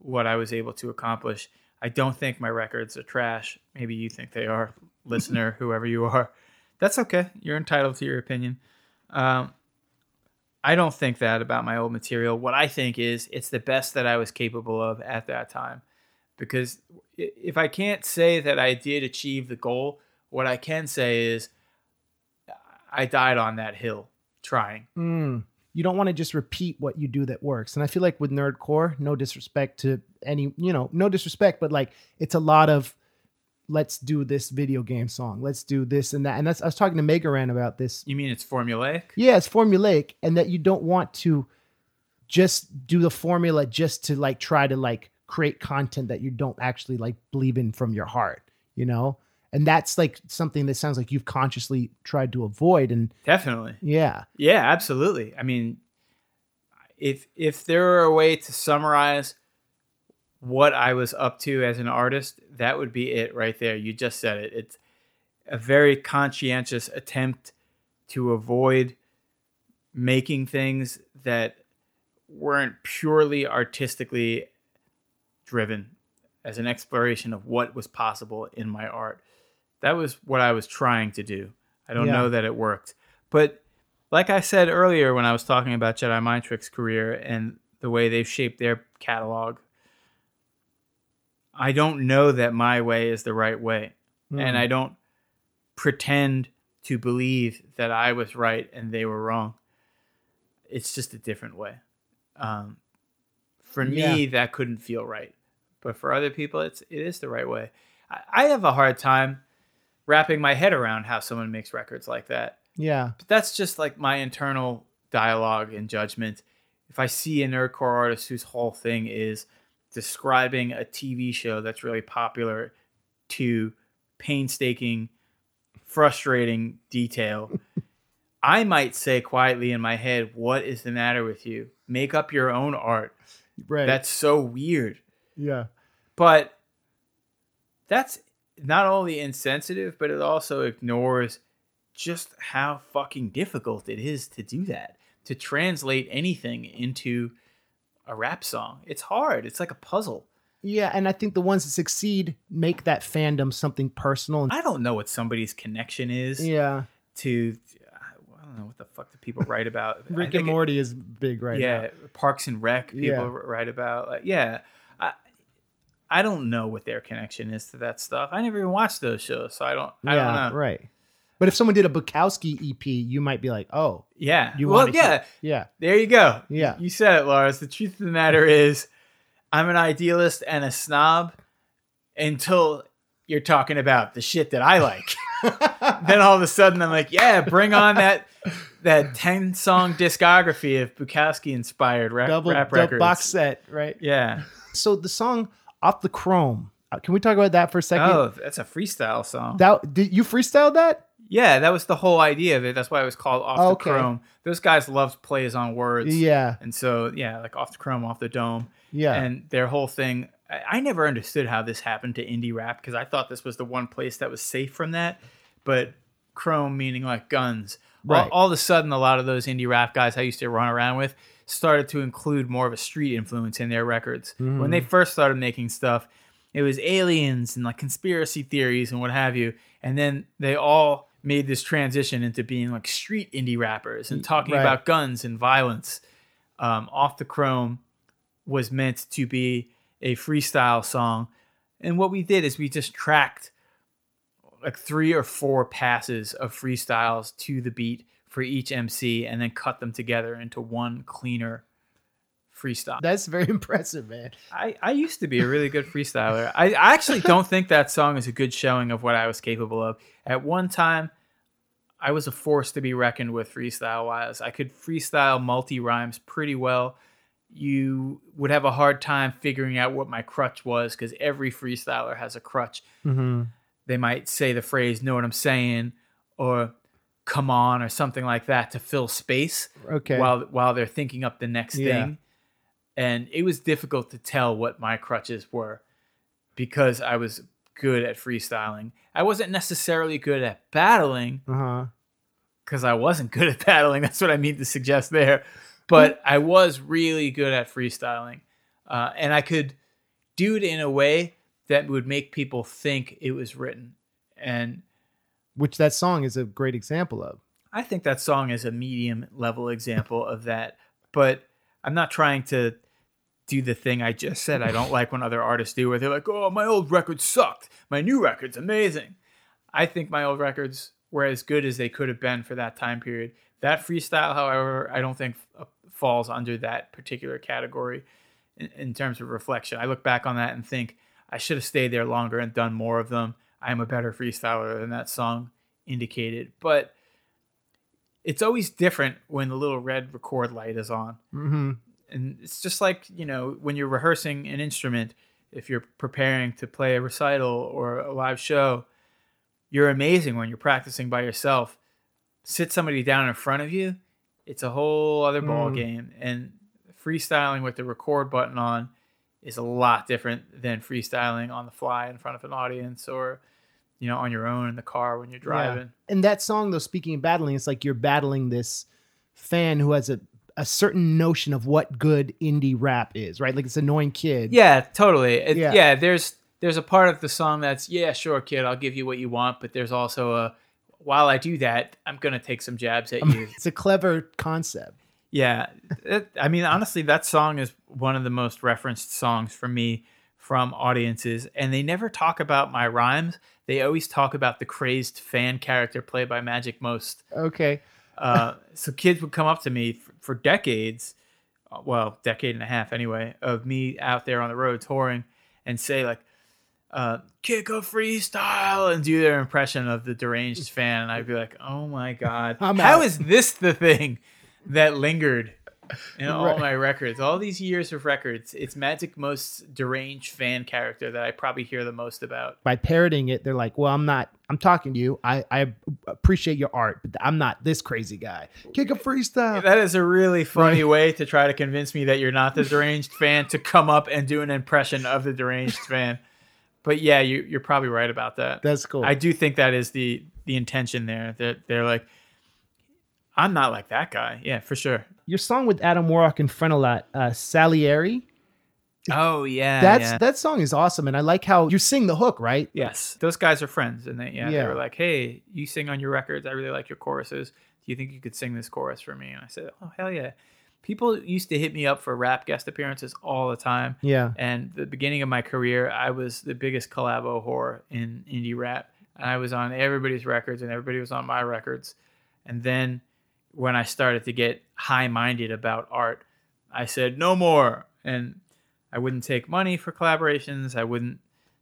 what I was able to accomplish. I don't think my records are trash. Maybe you think they are, listener, [laughs] whoever you are. That's okay. You're entitled to your opinion. Um, I don't think that about my old material. What I think is it's the best that I was capable of at that time. Because if I can't say that I did achieve the goal, what I can say is I died on that hill trying. Mm. You don't want to just repeat what you do that works. And I feel like with nerdcore, no disrespect to any, you know, no disrespect, but like it's a lot of let's do this video game song. Let's do this and that. And that's I was talking to Mega Ran about this. You mean it's formulaic? Yeah, it's formulaic and that you don't want to just do the formula just to like try to like create content that you don't actually like believe in from your heart, you know? And that's like something that sounds like you've consciously tried to avoid and Definitely. yeah. Yeah, absolutely. I mean, if if there were a way to summarize what I was up to as an artist, that would be it right there. You just said it. It's a very conscientious attempt to avoid making things that weren't purely artistically driven as an exploration of what was possible in my art. That was what I was trying to do. I don't Yeah. know that it worked. But like I said earlier when I was talking about Jedi Mind Trick's career and the way they've shaped their catalog, I don't know that my way is the right way. And I don't pretend to believe that I was right and they were wrong. It's just a different way. Um, for me, that couldn't feel right, but for other people, it's it is the right way. I, I have a hard time wrapping my head around how someone makes records like that. Yeah. But that's just like my internal dialogue and judgment. If I see a nerdcore artist whose whole thing is describing a TV show that's really popular to painstaking, frustrating detail, [laughs] I might say quietly in my head, What is the matter with you? Make up your own art. Right. That's so weird. yeah. But that's not only insensitive, but it also ignores just how fucking difficult it is to do that, to translate anything into a rap song. It's hard. It's like a puzzle. Yeah, and I think the ones that succeed make that fandom something personal. I don't know what somebody's connection is yeah, to. I don't know what the fuck do people write about. Rick and Morty is big right yeah, now. Parks and Rec. People Yeah. write about. Like, yeah, I, don't know what their connection is to that stuff. I never even watched those shows, so I don't. I yeah, don't know. right. But if someone did a Bukowski EP, you might be like, oh, Yeah. You well, yeah. hear- yeah, There you go. Yeah. You said it, Lars. The truth of the matter is, I'm an idealist and a snob until you're talking about the shit that I like. [laughs] then all of a sudden, I'm like, yeah, bring on that that 10 song discography of Bukowski inspired rap, double, rap double records. box set, right? Yeah. So the song "Off the Chrome," uh, can we talk about that for a second? Oh, that's a freestyle song. That did you freestyle that? yeah, that was the whole idea of it. That's why it was called Off Okay. the Chrome. Those guys loved plays on words. Yeah, And so, yeah, like Off the Chrome, Off the Dome. yeah, and their whole thing I, I never understood how this happened to indie rap because i thought this was the one place that was safe from that but chrome meaning like guns all, Right. all of a sudden a lot of those indie rap guys i used to run around with started to include more of a street influence in their records when they first started making stuff it was aliens and like conspiracy theories and what have you and then they all made this transition into being like street indie rappers and talking Right. about guns and violence um, off the chrome was meant to be a freestyle song. And what we did is we just tracked like three or four passes of freestyles to the beat for each MC and then cut them together into one cleaner freestyle. That's very [laughs] impressive, man. I, I used to be a really good freestyler. I, I actually don't think that song is a good showing of what I was capable of. At one time, I was a force to be reckoned with freestyle wise. I could freestyle multi rhymes pretty well. You would have a hard time figuring out what my crutch was because every freestyler has a crutch. Mm-hmm. They might say the phrase, know what I'm saying, or come on, or something like that to fill space Okay. while while they're thinking up the next Yeah. thing. And it was difficult to tell what my crutches were because I was good at freestyling. I wasn't necessarily good at battling because I wasn't good at battling. That's what I mean to suggest there. But I was really good at freestyling. Uh, and I could do it in a way that would make people think it was written. And Which that song is a great example of. I think that song is a medium level example of that. But I'm not trying to do the thing I just said. I don't like when other artists do where they're like, oh, my old record sucked. My new record's amazing. I think my old records were as good as they could have been for that time period. That freestyle, however, I don't think uh, falls under that particular category in, in terms of reflection. I look back on that and think I should have stayed there longer and done more of them. I am a better freestyler than that song indicated. But it's always different when the little red record light is on. Mm-hmm. And it's just like, you know, when you're rehearsing an instrument, if you're preparing to play a recital or a live show, you're amazing when you're practicing by yourself. Sit somebody down in front of you, it's a whole other ball Mm. game. And freestyling with the record button on is a lot different than freestyling on the fly in front of an audience or, you know, on your own in the car when you're driving. And that song, though, speaking of battling, it's like you're battling this fan who has a, a certain notion of what good indie rap is, right? Like it's annoying kid. Yeah, totally. It- Yeah. yeah. there's there's a part of the song that's yeah, sure, kid, I'll give you what you want, but there's also a while I do that, I'm gonna take some jabs at [laughs] you. It's a clever concept. yeah, it, I mean, honestly, that song is one of the most referenced songs for me from audiences, and they never talk about my rhymes. They always talk about the crazed fan character played by Magic Most. Okay. Uh, so kids would come up to me for, for decades, uh, well, decade and a half anyway, of me out there on the road touring, and say like, uh, "Kick a freestyle," and do their impression of the deranged fan, and I'd be like, "Oh my god, [laughs] I'm how out." is this the thing that lingered?" [laughs] In all Right. my records, all these years of records, it's Magic most deranged fan character that I probably hear the most about. By parroting it, they're like, well, I'm not, I'm talking to you. I, I appreciate your art, but I'm not this crazy guy. Kick a freestyle. That is a really funny Right. way to try to convince me that you're not the deranged fan to come up and do an impression of the deranged fan. But yeah, you, you're probably right about that. That's cool. I do think that is the the intention there. That they're like, I'm not like that guy. Yeah, for sure. Your song with Adam Warrock and friend a lot, uh, Salieri. Oh yeah, That's yeah. that song is awesome, and I like how you sing the hook, right? yes. Those guys are friends, and they yeah, Yeah. they were like, hey, you sing on your records. I really like your choruses. Do you think you could sing this chorus for me? And I said, oh hell yeah. People used to hit me up for rap guest appearances all the time. Yeah. And the beginning of my career, I was the biggest collabo whore in indie rap. And I was on everybody's records and everybody was on my records. And then when I started to get high minded about art, I said, no more. And I wouldn't take money for collaborations. I wouldn't,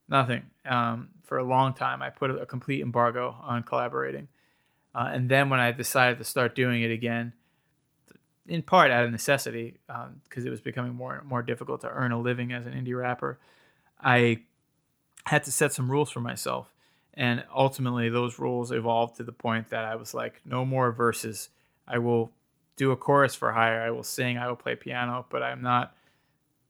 nothing. Um, for a long time, I put a complete embargo on collaborating. Uh, and then when I decided to start doing it again, in part out of necessity, because it was becoming more more difficult to earn a living as an indie rapper, I had to set some rules for myself. And ultimately, those rules evolved to the point that I was like, no more verses. I will do a chorus for hire. I will sing. I will play piano, but I'm not.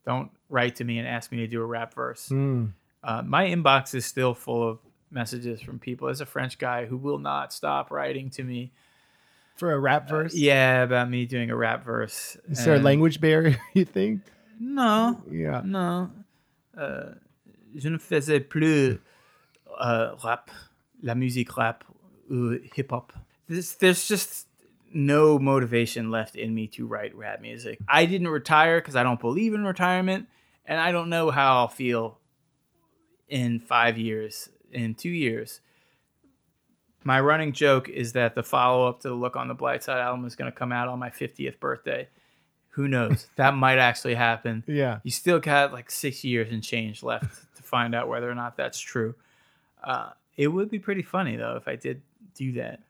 Don't write to me and ask me to do a rap verse. Mm. Uh, my inbox is still full of messages from people. As a French guy who will not stop writing to me, For a rap verse. yeah, about me doing a rap verse. Is there a language barrier? [laughs] You think? No, Yeah. No. Euh, je ne faisais plus euh, rap, la musique rap ou hip hop. There's, there's just no motivation left in me to write rap music. I didn't retire because I don't believe in retirement, and I don't know how I'll feel in five years, in two years. My running joke is that the follow up to the Look on the Bright Side album is going to come out on my 50th birthday. Who knows? [laughs] that might actually happen. Yeah. You still got like six years and change left [laughs] to find out whether or not that's true. Uh, it would be pretty funny though if I did do that.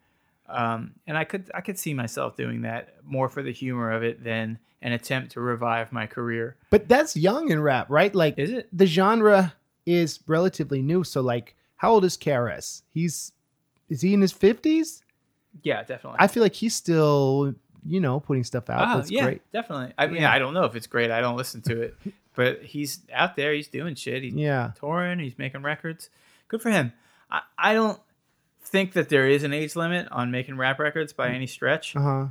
Um, and I could I could see myself doing that more for the humor of it than an attempt to revive my career. But that's young in rap, right? Like Is it? the genre is relatively new. So like, how old is KRS? He's is he in his fifties? Yeah, definitely. I feel like he's still, you know, putting stuff out. Ah, That's yeah, great. definitely. I mean, Yeah. I don't know if it's great. I don't listen to it, [laughs] but he's out there. He's doing shit. He's Yeah. touring. He's making records. Good for him. I, I don't think that there is an age limit on making rap records by any stretch. Uh huh.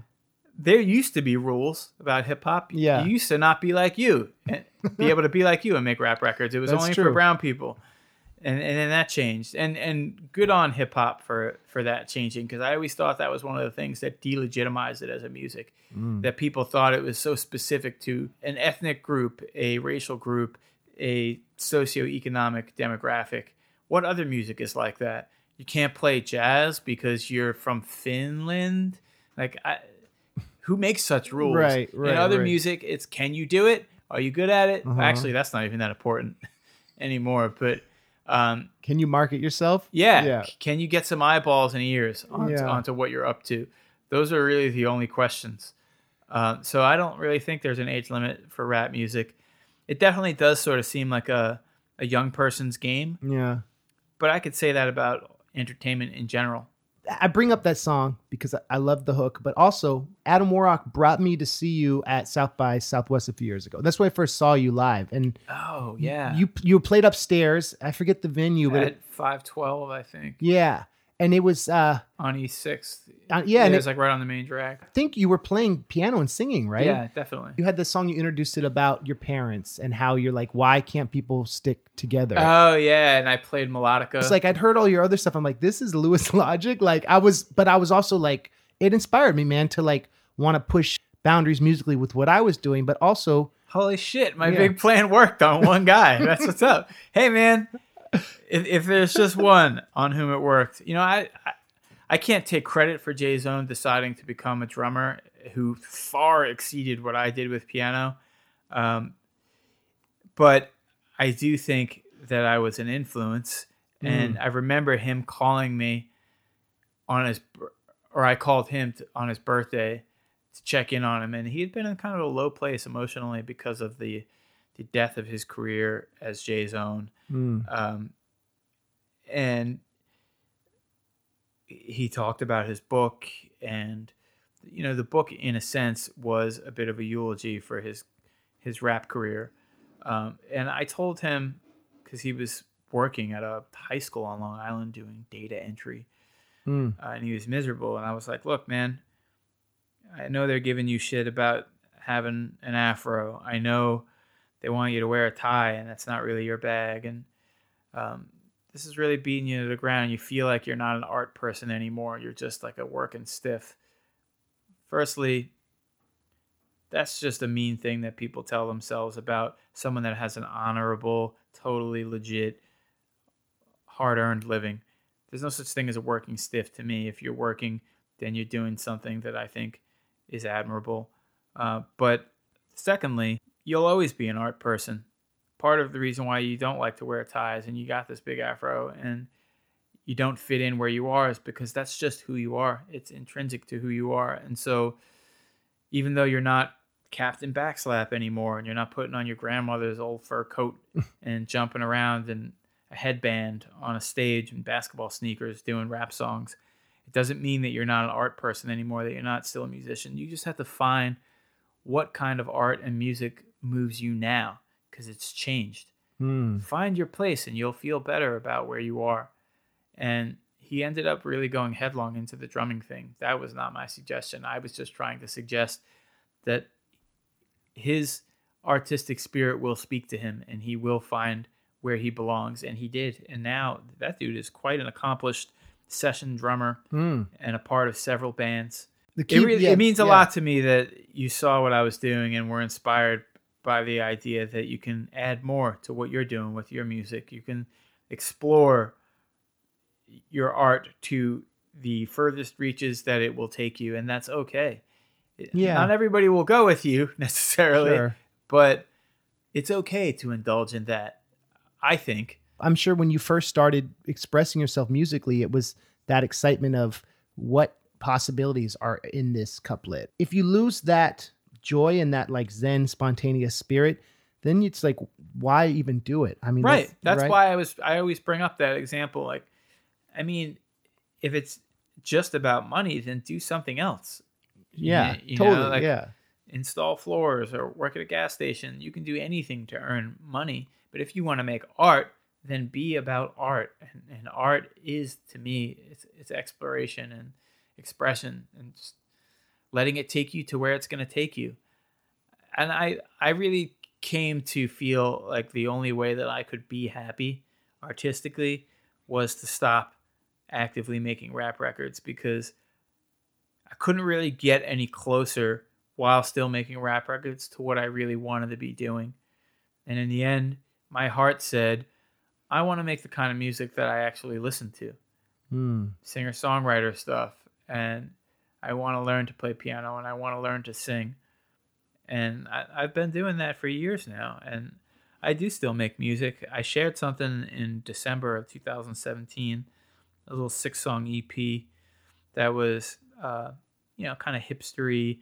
There used to be rules about hip hop. Yeah. you used to not be like you and be [laughs] able to be like you and make rap records. It was That's only for brown people, and and then that changed. And and good on hip hop for for that changing because I always thought that was one of the things that delegitimized it as a music Mm. that people thought it was so specific to an ethnic group, a racial group, a socioeconomic demographic. What other music is like that? You can't play jazz because you're from Finland. Like, I, who makes such rules? Right, right, In other right. music, it's can you do it? Are you good at it? Uh-huh. Actually, that's not even that important [laughs] anymore. But um, Can you market yourself? yeah. Yeah. Can you get some eyeballs and ears onto, Yeah. onto what you're up to? Those are really the only questions. Uh, so I don't really think there's an age limit for rap music. It definitely does sort of seem like a, a young person's game, Yeah. but I could say that about entertainment in general. I bring up that song because I- love the hook, but also Adam Warrock brought me to see you at South by Southwest a few years ago. That's when I first saw you live, and Oh yeah, you you played upstairs. I forget the venue, but at five twelve, I think, yeah, and it was uh, on East Sixth. uh yeah, and it it, was like right on the main drag. I think you were playing piano and singing, right? Yeah, definitely. You had this song you introduced it about your parents and how you're like, why can't people stick together? Oh yeah, and I played melodica. it's like I'd heard all your other stuff. I'm like, this is Louis [laughs] Logic. Like I was, but I was also like, it inspired me, man, to like want to push boundaries musically with what I was doing, but also Holy shit, my Yeah. big plan worked on one guy. [laughs] That's what's up. Hey man, if, if there's just one on whom it worked, you know, I, I I can't take credit for J-Zone deciding to become a drummer who far exceeded what I did with piano. Um, but I do think that I was an influence, and I remember him calling me on his, or I called him to, on his birthday to check in on him, and he had been in kind of a low place emotionally because of the the death of his career as J-Zone, mm, um, and he talked about his book, and you know the book in a sense was a bit of a eulogy for his his rap career, um, and I told him because he was working at a high school on Long Island doing data entry mm, uh, and he was miserable. And I was like, "Look, man, I know they're giving you shit about having an afro. I know they want you to wear a tie, and that's not really your bag. And um, this is really beating you to the ground. You feel like you're not an art person anymore. You're just like a working stiff. Firstly." That's just a mean thing that people tell themselves about someone that has an honorable, totally legit, hard earned living there's no such thing as a working stiff to me. If you're working, then you're doing something that I think is admirable. Uh, but secondly, you'll always be an art person. Part of the reason why you don't like to wear ties and you got this big afro and you don't fit in where you are is because that's just who you are. It's intrinsic to who you are. And so even though you're not Captain Backslap anymore and you're not putting on your grandmother's old fur coat [laughs] and jumping around in a headband on a stage in basketball sneakers doing rap songs, it doesn't mean that you're not an art person anymore, that you're not still a musician. You just have to find what kind of art and music moves you now because it's changed. mm. Find your place and you'll feel better about where you are. And he ended up really going headlong into the drumming thing. That was not my suggestion. I was just trying to suggest that his artistic spirit will speak to him and he will find where he belongs. And he did. And now that dude is quite an accomplished session drummer Mm. and a part of several bands. The It, really, yeah, it means a yeah. lot to me that you saw what I was doing and were inspired by the idea that you can add more to what you're doing with your music. You can explore your art to the furthest reaches that it will take you, and that's okay. Yeah. Not everybody will go with you [laughs] necessarily, Sure. but it's okay to indulge in that. I think. I'm sure when you first started expressing yourself musically, it was that excitement of what possibilities are in this couplet. If you lose that joy and that like Zen spontaneous spirit, then it's like, why even do it? I mean, right. That's right? why I was I always bring up that example. Like, I mean, if it's just about money, then do something else. Yeah, You- you know, totally. like- yeah. install floors or work at a gas station. You can do anything to earn money. But if you want to make art, then be about art. And, and art is, to me, it's, it's exploration and expression and just letting it take you to where it's going to take you. And I, I really came to feel like the only way that I could be happy artistically was to stop actively making rap records because I couldn't really get any closer while still making rap records to what I really wanted to be doing. And in the end, my heart said, I want to make the kind of music that I actually listen to Hmm. singer songwriter stuff. And I want to learn to play piano and I want to learn to sing. And I, I've been doing that for years now. And I do still make music. I shared something in December of 2017, a little six song EP that was, uh, you know, kind of hipstery,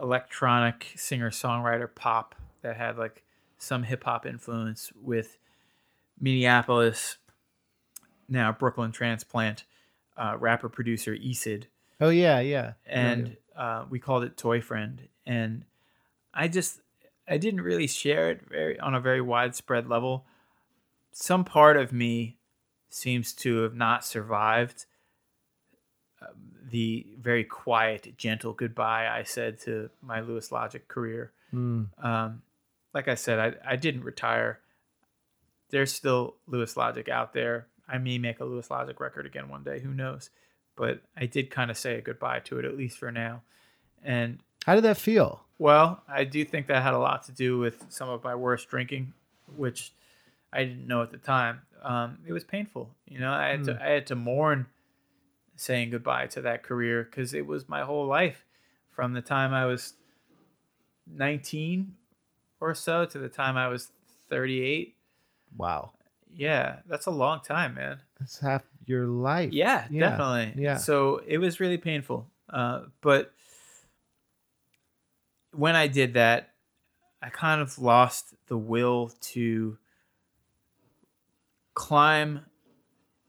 electronic singer songwriter pop that had like some hip hop influence with Minneapolis, now Brooklyn transplant, uh, rapper producer Esid Oh yeah, yeah. and uh, we called it Toy Friend. And I just I didn't really share it very on a very widespread level. Some part of me seems to have not survived um, the very quiet, gentle goodbye I said to my Louis Logic career. Hmm. Um, like I said, I, I didn't retire. There's still Louis Logic out there. I may make a Louis Logic record again one day. Who knows? But I did kind of say a goodbye to it, at least for now. And How did that feel? well, I do think that had a lot to do with some of my worst drinking, which I didn't know at the time. Um, it was painful. You know, I had to I had to mourn saying goodbye to that career because it was my whole life from the time I was 19 or so to the time I was 38. Wow, Yeah, that's a long time, man. that's half your life. Yeah, Yeah, definitely. yeah. So it was really painful. Uh, but when I did that, I kind of lost the will to climb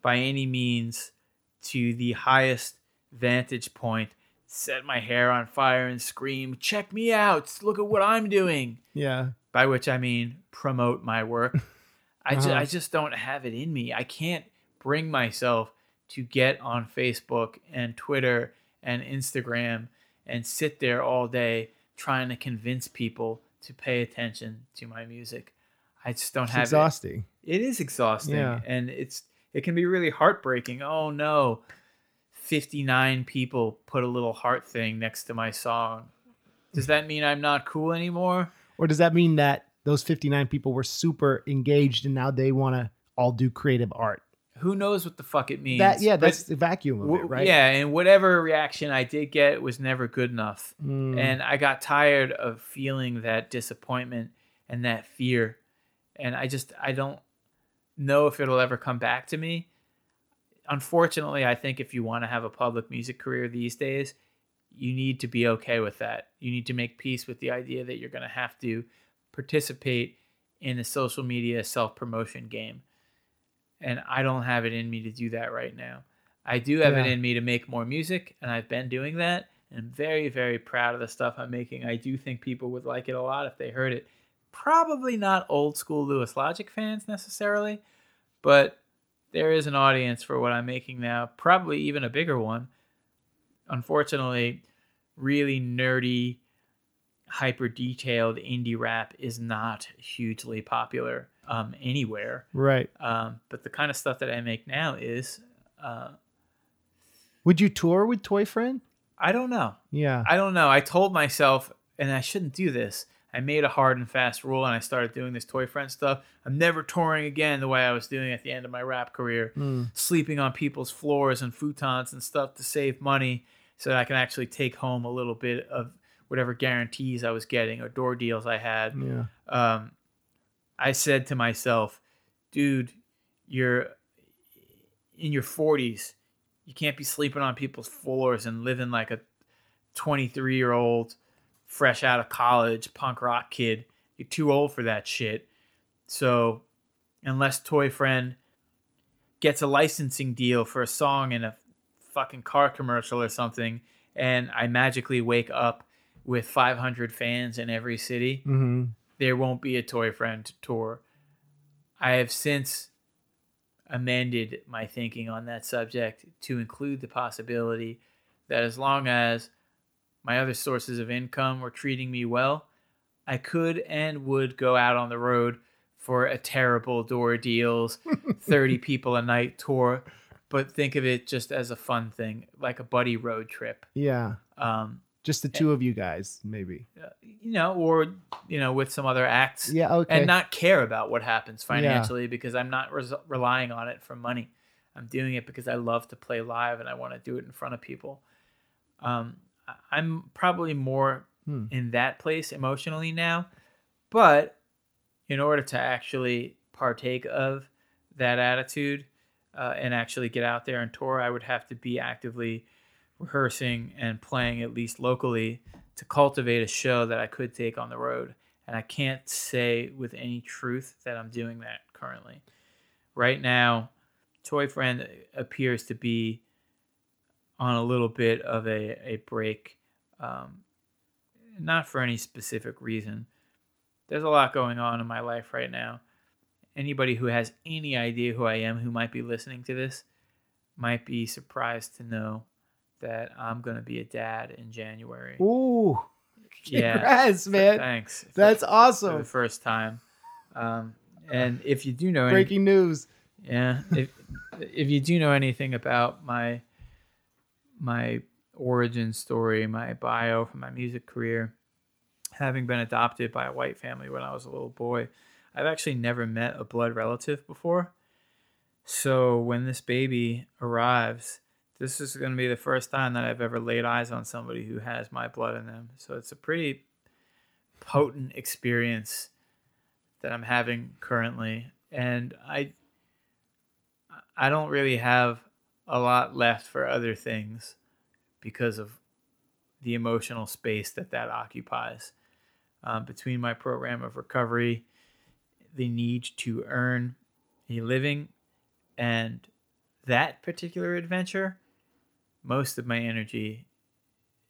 by any means to the highest vantage point, set my hair on fire and scream, check me out, look at what I'm doing. yeah. By which I mean promote my work. [laughs] I, Uh-huh. I just don't have it in me. I can't bring myself to get on Facebook and Twitter and Instagram and sit there all day trying to convince people to pay attention to my music. I just don't It's have exhausting. it. It is exhausting Yeah. and it's it can be really heartbreaking. Oh no. 59 people put a little heart thing next to my song. Does that mean I'm not cool anymore? Or does that mean that those 59 people were super engaged and now they want to all do creative art? Who knows what the fuck it means? That yeah, But that's the vacuum of it, right? Yeah, and whatever reaction I did get was never good enough. Mm, And I got tired of feeling that disappointment and that fear. And I just I don't know if it'll ever come back to me. Unfortunately, I think if you want to have a public music career these days, you need to be okay with that. You need to make peace with the idea that you're going to have to participate in the social media self promotion game. And I don't have it in me to do that right now. I do have it in me to make more music, and I've been doing that. And I'm very, very proud of the stuff I'm making. I do think people would like it a lot if they heard it. Probably not old school Louis Logic fans necessarily, but there is an audience for what I'm making now, probably even a bigger one. Unfortunately, really nerdy, hyper detailed indie rap is not hugely popular um, anywhere. right. Um, but the kind of stuff that I make now is, uh, Would you tour with Toy Friend? I don't know. Yeah. I don't know. I told myself, and I shouldn't do this. I made a hard and fast rule and I started doing this toy friend stuff. I'm never touring again the way I was doing at the end of my rap career, sleeping on people's floors and futons and stuff to save money so that I can actually take home a little bit of whatever guarantees I was getting or door deals I had. Yeah. Um, I said to myself, dude, you're in your 40s. You can't be sleeping on people's floors and living like a 23 year old fresh out of college punk rock kid. You're too old for that shit. So, unless Toy Friend gets a licensing deal for a song in a fucking car commercial or something, and I magically wake up with 500 fans in every city, Mm-hmm. There won't be a Toy Friend tour. I have since amended my thinking on that subject to include the possibility that as long as my other sources of income were treating me well, I could and would go out on the road for a terrible door deals, [laughs] 30 people a night tour, but think of it just as a fun thing, like a buddy road trip. Yeah. Um, Just the two of you guys, maybe. you know, or you know, with some other acts, Yeah. Okay. and not care about what happens financially because I'm not res- relying on it for money. I'm doing it because I love to play live and I want to do it in front of people. Um, I'm probably more Hmm. in that place emotionally now, but in order to actually partake of that attitude uh, and actually get out there and tour, I would have to be actively rehearsing and playing at least locally to cultivate a show that I could take on the road. And I can't say with any truth that I'm doing that currently. Right now, Toy Friend appears to be on a little bit of a, a break, um, not for any specific reason. There's a lot going on in my life right now. Anybody who has any idea who I am who might be listening to this might be surprised to know that I'm going to be a dad in January. Ooh. [laughs] Yeah. Congrats, man. Thanks. That's awesome. for the first time. Um, and if you do know any, Breaking news. yeah, if if you do know anything about my my origin story, my bio for my music career, having been adopted by a white family when I was a little boy, I've actually never met a blood relative before. So when this baby arrives, this is going to be the first time that I've ever laid eyes on somebody who has my blood in them. So it's a pretty potent experience that I'm having currently, and I I don't really have a lot left for other things because of the emotional space that that occupies. Um, between my program of recovery, the need to earn a living, and that particular adventure, most of my energy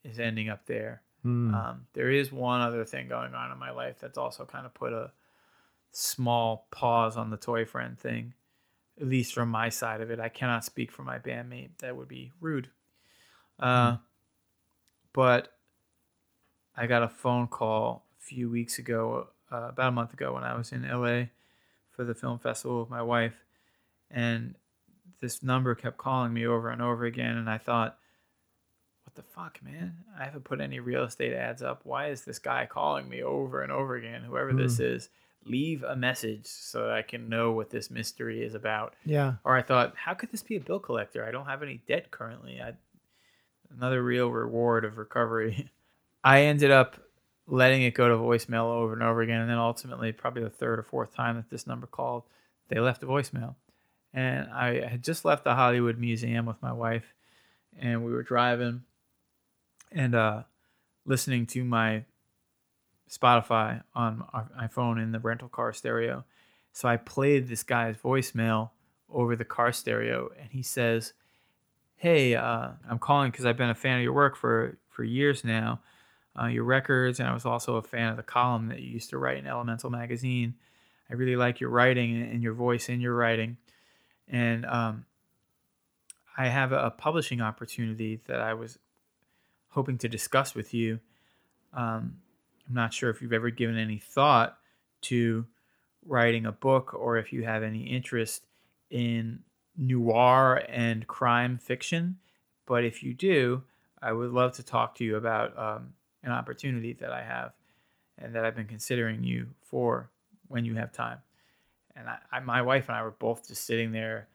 is ending up there. Hmm. Um, there is one other thing going on in my life that's also kind of put a small pause on the toy friend thing, at least from my side of it. I cannot speak for my bandmate; that would be rude. Uh, But I got a phone call a few weeks ago, uh, about a month ago, when I was in LA for the film festival with my wife, and this number kept calling me over and over again, and I thought what the fuck, man? I haven't put any real estate ads up. Why is this guy calling me over and over again? Whoever this hmm. is, leave a message so that I can know what this mystery is about. Yeah. Or I thought, how could this be a bill collector? I don't have any debt currently. I another real reward of recovery. I ended up letting it go to voicemail over and over again, and then ultimately, probably the third or fourth time that this number called, they left a voicemail. And I had just left the Hollywood Museum with my wife, and we were driving and uh, listening to my Spotify on my phone in the rental car stereo. So I played this guy's voicemail over the car stereo, and he says, "Hey, uh, I'm calling because I've been a fan of your work for for years now, uh, your records, and I was also a fan of the column that you used to write in Elemental magazine. I really like your writing and your voice in your writing, and um, I have a publishing opportunity that I was hoping to discuss with you. Um, I'm not sure if you've ever given any thought to writing a book or if you have any interest in noir and crime fiction. But if you do, I would love to talk to you about um, an opportunity that I have. and that I've been considering you for when you have time. And I, I my wife and I were both just sitting there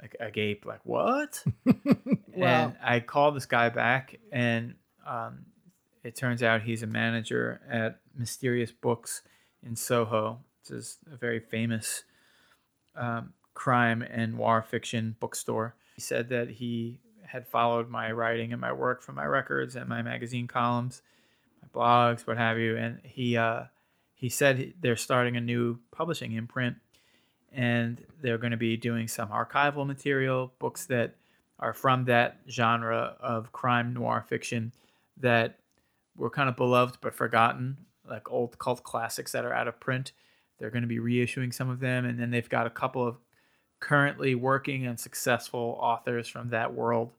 like agape, like what? [laughs] And I called this guy back, and um, it turns out he's a manager at Mysterious Books in Soho. which is a very famous um, crime and noir fiction bookstore. He said that he had followed my writing and my work from my records and my magazine columns, my blogs, what have you, and he uh, he said they're starting a new publishing imprint, and they're going to be doing some archival material, books that are from that genre of crime noir fiction that were kind of beloved but forgotten, like old cult classics that are out of print. They're going to be reissuing some of them, and then they've got a couple of currently working and successful authors from that world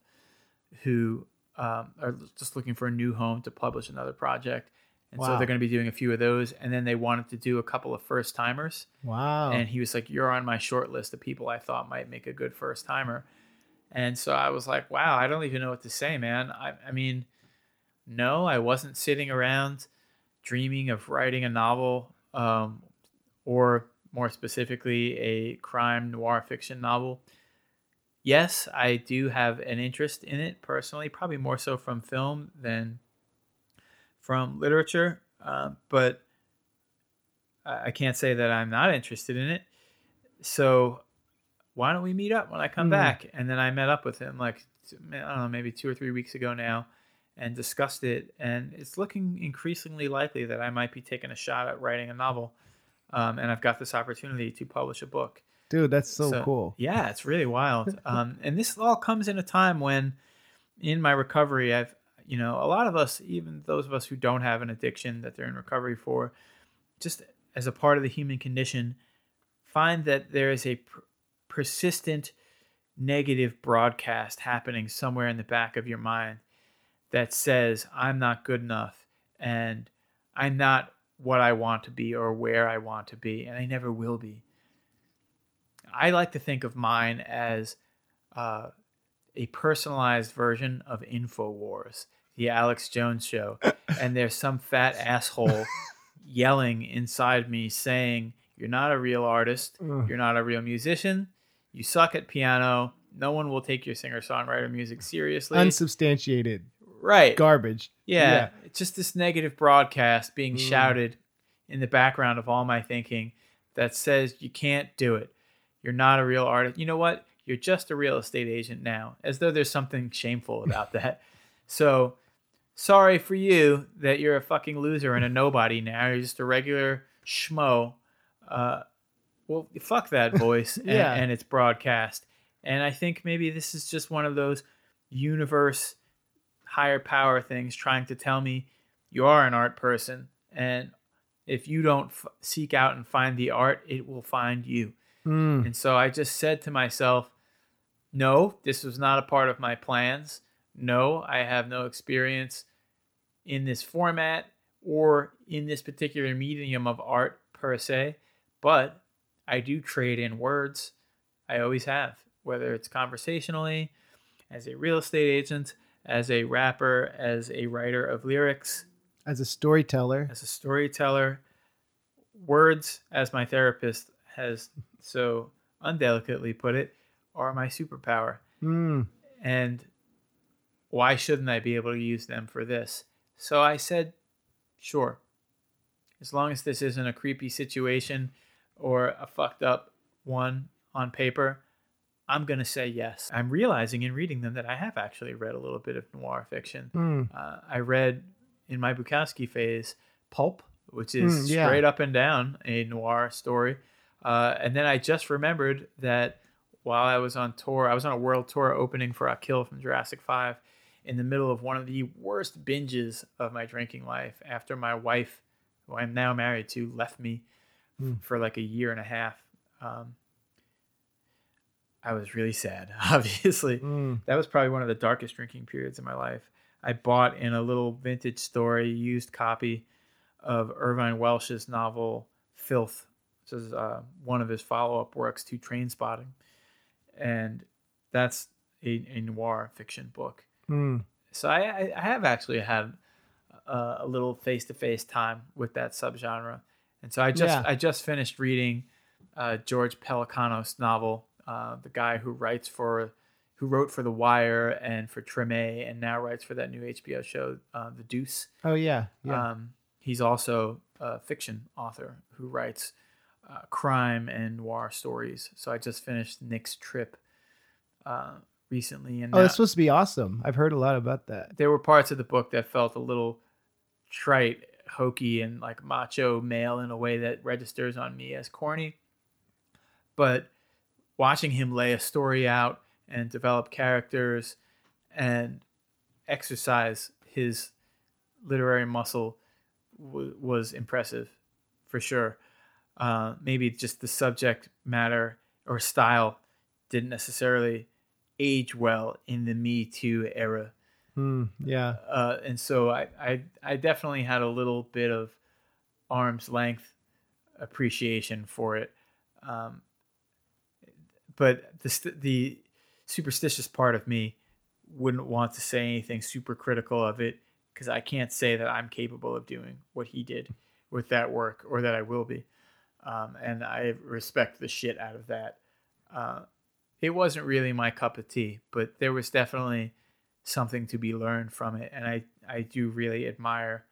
who um, are just looking for a new home to publish another project. And so they're going to be doing a few of those, and then they wanted to do a couple of first timers. Wow. And he was like, "You're on my short list of people I thought might make a good first timer." And so I was like, "Wow, I don't even know what to say, man. I, I mean, no, I wasn't sitting around dreaming of writing a novel, um, or more specifically, a crime noir fiction novel. Yes, I do have an interest in it personally, probably more so from film than from literature, uh, but I can't say that I'm not interested in it. So why don't we meet up when I come Hmm. back? And then I met up with him like I don't know, maybe two or three weeks ago now, and discussed it. And it's looking increasingly likely that I might be taking a shot at writing a novel. Um, and I've got this opportunity to publish a book. Dude, that's so, cool. Yeah, it's really wild. [laughs] Um, and this all comes in a time when, in my recovery, I've, you know, a lot of us, even those of us who don't have an addiction that they're in recovery for, just as a part of the human condition, find that there is a per- persistent negative broadcast happening somewhere in the back of your mind that says, I'm not good enough and I'm not what I want to be or where I want to be, and I never will be. I like to think of mine as uh, a personalized version of InfoWars, the Alex Jones show. [laughs] and there's some fat asshole [laughs] yelling inside me saying, You're not a real artist. You're not a real musician. You suck at piano. No one will take your singer songwriter music seriously. Unsubstantiated right. garbage. Yeah, Yeah. it's just this negative broadcast being Mm. shouted in the background of all my thinking that says you can't do it. You're not a real artist. You know what? You're just a real estate agent now, as though there's something shameful about [laughs] that. So, sorry for you that you're a fucking loser and a nobody now. You're just a regular schmo. Uh, well, fuck that [laughs] voice and, Yeah. and its broadcast. And I think maybe this is just one of those universe higher power things trying to tell me you are an art person and if you don't f- seek out and find the art it will find you Mm. and so i just said to myself no this was not a part of my plans no i have no experience in this format or in this particular medium of art per se but i do trade in words. I always have whether it's conversationally as a real estate agent as a rapper as a writer of lyrics As a storyteller, as a storyteller. Words as my therapist has so undelicately put it are my superpower. Mm. and why shouldn't i be able to use them for this so i said sure as long as this isn't a creepy situation or a fucked up one on paper i'm going to say yes i'm realizing in reading them that i have actually read a little bit of noir fiction Mm. uh, I read in my Bukowski phase Pulp, which is Mm, yeah. straight up and down a noir story. Uh, and then I just remembered that while I was on tour, I was on a world tour opening for Akil from Jurassic 5 in the middle of one of the worst binges of my drinking life after my wife, who I'm now married to, left me Mm. for like a year and a half. Um, I was really sad, [laughs] obviously Mm. that was probably one of the darkest drinking periods in my life. I bought in a little vintage store a used copy of Irvine Welsh's novel Filth, which is uh, one of his follow up works to Trainspotting. And that's a, a noir fiction book. Mm. So I, I- have actually had uh, a little face to face time with that subgenre. And so I just Yeah. I just finished reading uh, George Pelecanos' novel, uh, the guy who writes for who wrote for The Wire and for Treme, and now writes for that new HBO show, uh, The Deuce. Oh yeah, yeah. Um, he's also a fiction author who writes uh, crime and noir stories. So I just finished Nick's Trip uh, recently, and oh, it's supposed to be awesome. I've heard a lot about that. there were parts of the book that felt a little trite, hokey, and like macho male in a way that registers on me as corny. But watching him lay a story out and develop characters and exercise his literary muscle w- was impressive for sure. Uh, maybe just the subject matter or style didn't necessarily age well in the Me Too era Hmm, yeah. uh, and so I, I I definitely had a little bit of arm's length appreciation for it, um, but the the superstitious part of me wouldn't want to say anything super critical of it because I can't say that I'm capable of doing what he did with that work or that I will be, um, and I respect the shit out of that. Uh, it wasn't really my cup of tea, but there was definitely something to be learned from it. And I, I do really admire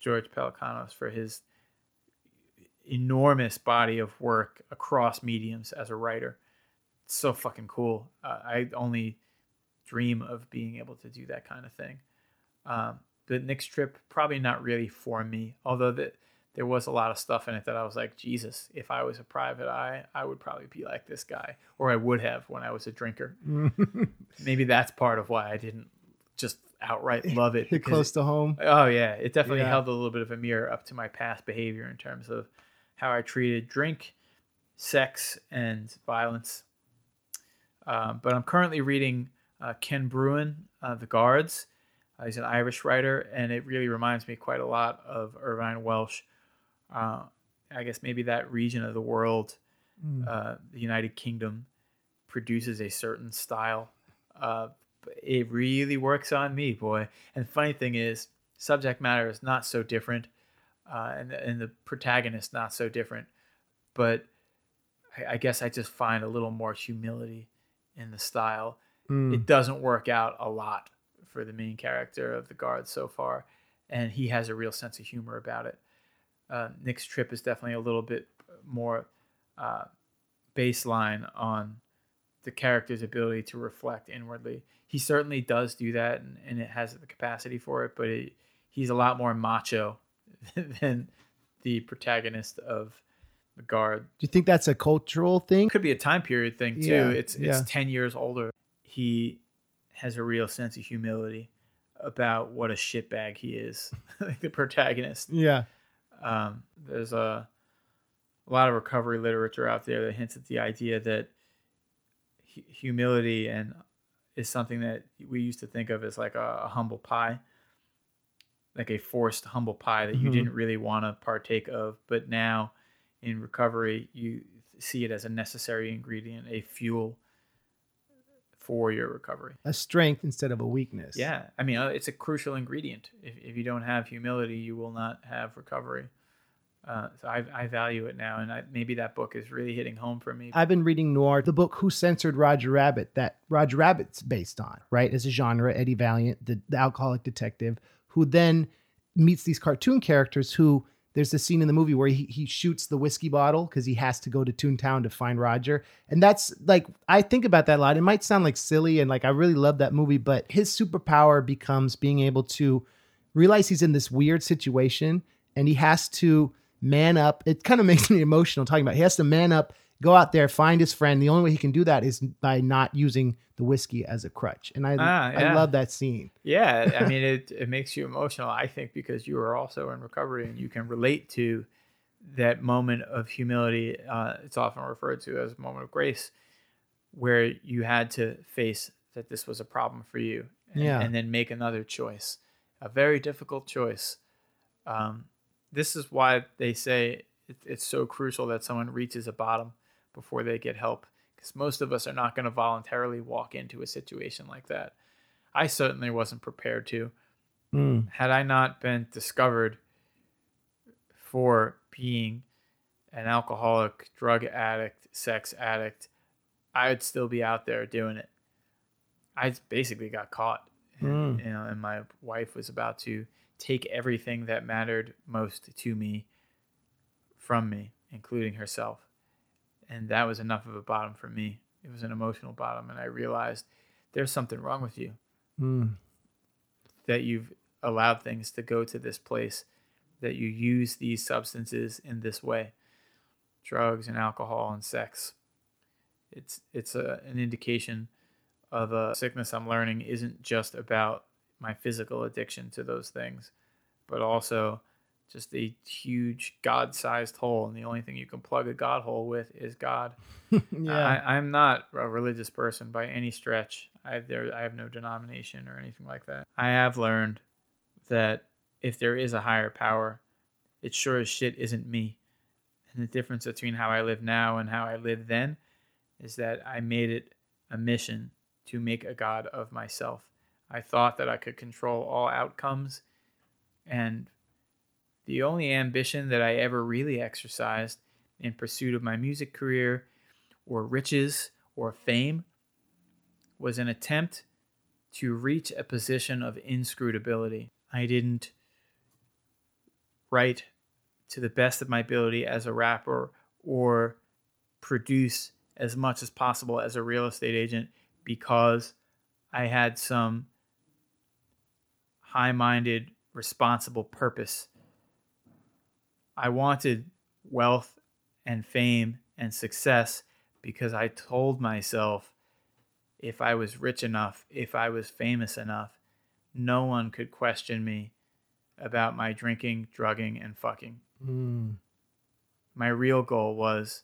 George Pelecanos for his enormous body of work across mediums as a writer. It's so fucking cool. Uh, I only dream of being able to do that kind of thing. Um, the Nick's trip probably not really for me, although that there was a lot of stuff in it that I was like, Jesus, if I was a private eye, I would probably be like this guy, or I would have when I was a drinker [laughs] maybe that's part of why I didn't just outright love it. Hit close to home. oh yeah, it definitely Yeah. held a little bit of a mirror up to my past behavior in terms of how I treated drink, sex, and violence. Um, but I'm currently reading uh, Ken Bruen, uh, The Guards. Uh, he's an Irish writer, and it really reminds me quite a lot of Irvine Welsh. Uh, I guess maybe that region of the world, Mm. uh, the United Kingdom, produces a certain style. Uh, it really works on me, boy. And the funny thing is, subject matter is not so different, uh, and and the protagonist not so different. But I, I guess I just find a little more humility in the style. Mm. It doesn't work out a lot for the main character of the guard so far, and he has a real sense of humor about it. Uh, Nick's trip is definitely a little bit more uh, baseline on the character's ability to reflect inwardly. He certainly does do that, and, and it has the capacity for it. But it, he's a lot more macho [laughs] than the protagonist of the guard. Do you think that's a cultural thing? Could be a time period thing too. Yeah, it's yeah. it's ten years older. He has a real sense of humility about what a shitbag he is, like [laughs] the protagonist. Yeah. Um, there's a, a lot of recovery literature out there that hints at the idea that hu- humility and is something that we used to think of as like a, a humble pie, like a forced humble pie that you Mhm. didn't really want to partake of, but now in recovery you see it as a necessary ingredient, a fuel for your recovery. A strength instead of a weakness. Yeah, I mean, uh, it's a crucial ingredient. If, if you don't have humility, you will not have recovery. Uh, so I, I value it now, and I, maybe that book is really hitting home for me. I've been reading noir, the book Who Censored Roger Rabbit, that Roger Rabbit's based on, right? As a genre, Eddie Valiant, the, the alcoholic detective, who then meets these cartoon characters who there's a scene in the movie where he, he shoots the whiskey bottle because he has to go to Toontown to find Roger. And that's like, I think about that a lot. It might sound like silly and like I really love that movie, but his superpower becomes being able to realize he's in this weird situation and he has to man up. It kind of makes me [laughs] emotional talking about it. he has to man up, go out there, find his friend. The only way he can do that is by not using the whiskey as a crutch. And I Ah, I love that scene. yeah, I [laughs] mean, it, it makes you emotional, I think, because you are also in recovery and you can relate to that moment of humility. Uh, it's often referred to as a moment of grace, where you had to face that this was a problem for you and, Yeah. and then make another choice, a very difficult choice. Um, this is why they say it, it's so crucial that someone reaches a bottom before they get help because most of us are not going to voluntarily walk into a situation like that. I certainly wasn't prepared to. Mm. Had I not been discovered for being an alcoholic, drug addict, sex addict, I'd still be out there doing it. I basically got caught, and, Mm. you know, and my wife was about to take everything that mattered most to me from me, including herself, and that was enough of a bottom for me. It was an emotional bottom, and I realized there's something wrong with you Mm. that you've allowed things to go to this place, that you use these substances in this way, drugs and alcohol and sex. It's it's a, an indication of a sickness I'm learning isn't just about my physical addiction to those things, but also just a huge God-sized hole, and the only thing you can plug a God hole with is God. [laughs] yeah. I, I'm not a religious person by any stretch. I there I have no denomination or anything like that. I have learned that if there is a higher power, it sure as shit isn't me. And the difference between how I live now and how I lived then is that I made it a mission to make a god of myself. I thought that I could control all outcomes and the only ambition that I ever really exercised in pursuit of my music career or riches or fame was an attempt to reach a position of inscrutability. I didn't write to the best of my ability as a rapper or produce as much as possible as a real estate agent because I had some high minded, responsible purpose. I wanted wealth and fame and success because I told myself if I was rich enough, if I was famous enough, no one could question me about my drinking, drugging, and fucking. Mm. My real goal was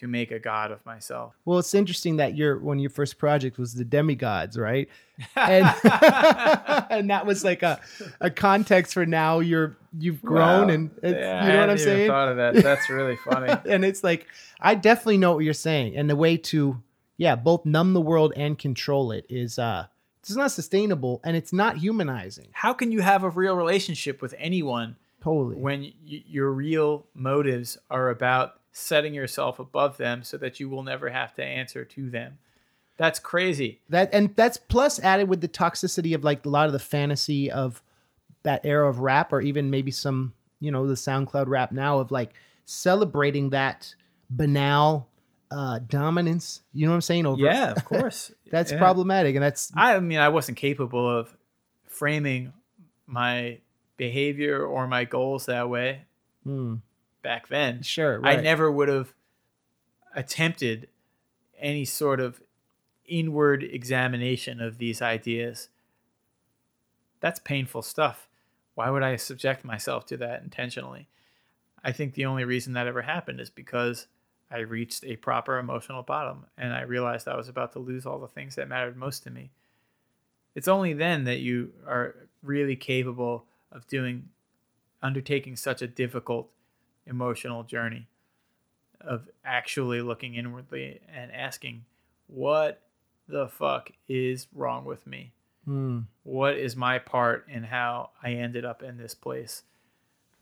to make a god of myself. Well, it's interesting that your when your first project was the Demigodz, right? [laughs] And [laughs] and that was like a a context for now you're you've grown Wow. and it's, Yeah, you know what I'm saying? Thought of that. That's really [laughs] funny. and it's like I definitely know what you're saying, and the way to yeah both numb the world and control it is uh it's not sustainable and it's not humanizing. How can you have a real relationship with anyone Totally. when y- your real motives are about setting yourself above them so that you will never have to answer to them? That's crazy. that and that's plus added with the toxicity of like a lot of the fantasy of that era of rap or even maybe some you know the soundcloud rap now of like celebrating that banal uh dominance you know what i'm saying over Yeah, of course. [laughs] that's Yeah. problematic and that's I mean, I wasn't capable of framing my behavior or my goals that way hmm, back then. sure I never would have attempted any sort of inward examination of these ideas. That's painful stuff. Why would I subject myself to that intentionally? I think the only reason that ever happened is because I reached a proper emotional bottom and I realized I was about to lose all the things that mattered most to me. It's only then that you are really capable of doing undertaking such a difficult emotional journey of actually looking inwardly and asking what the fuck is wrong with me Hmm. what is my part in how i ended up in this place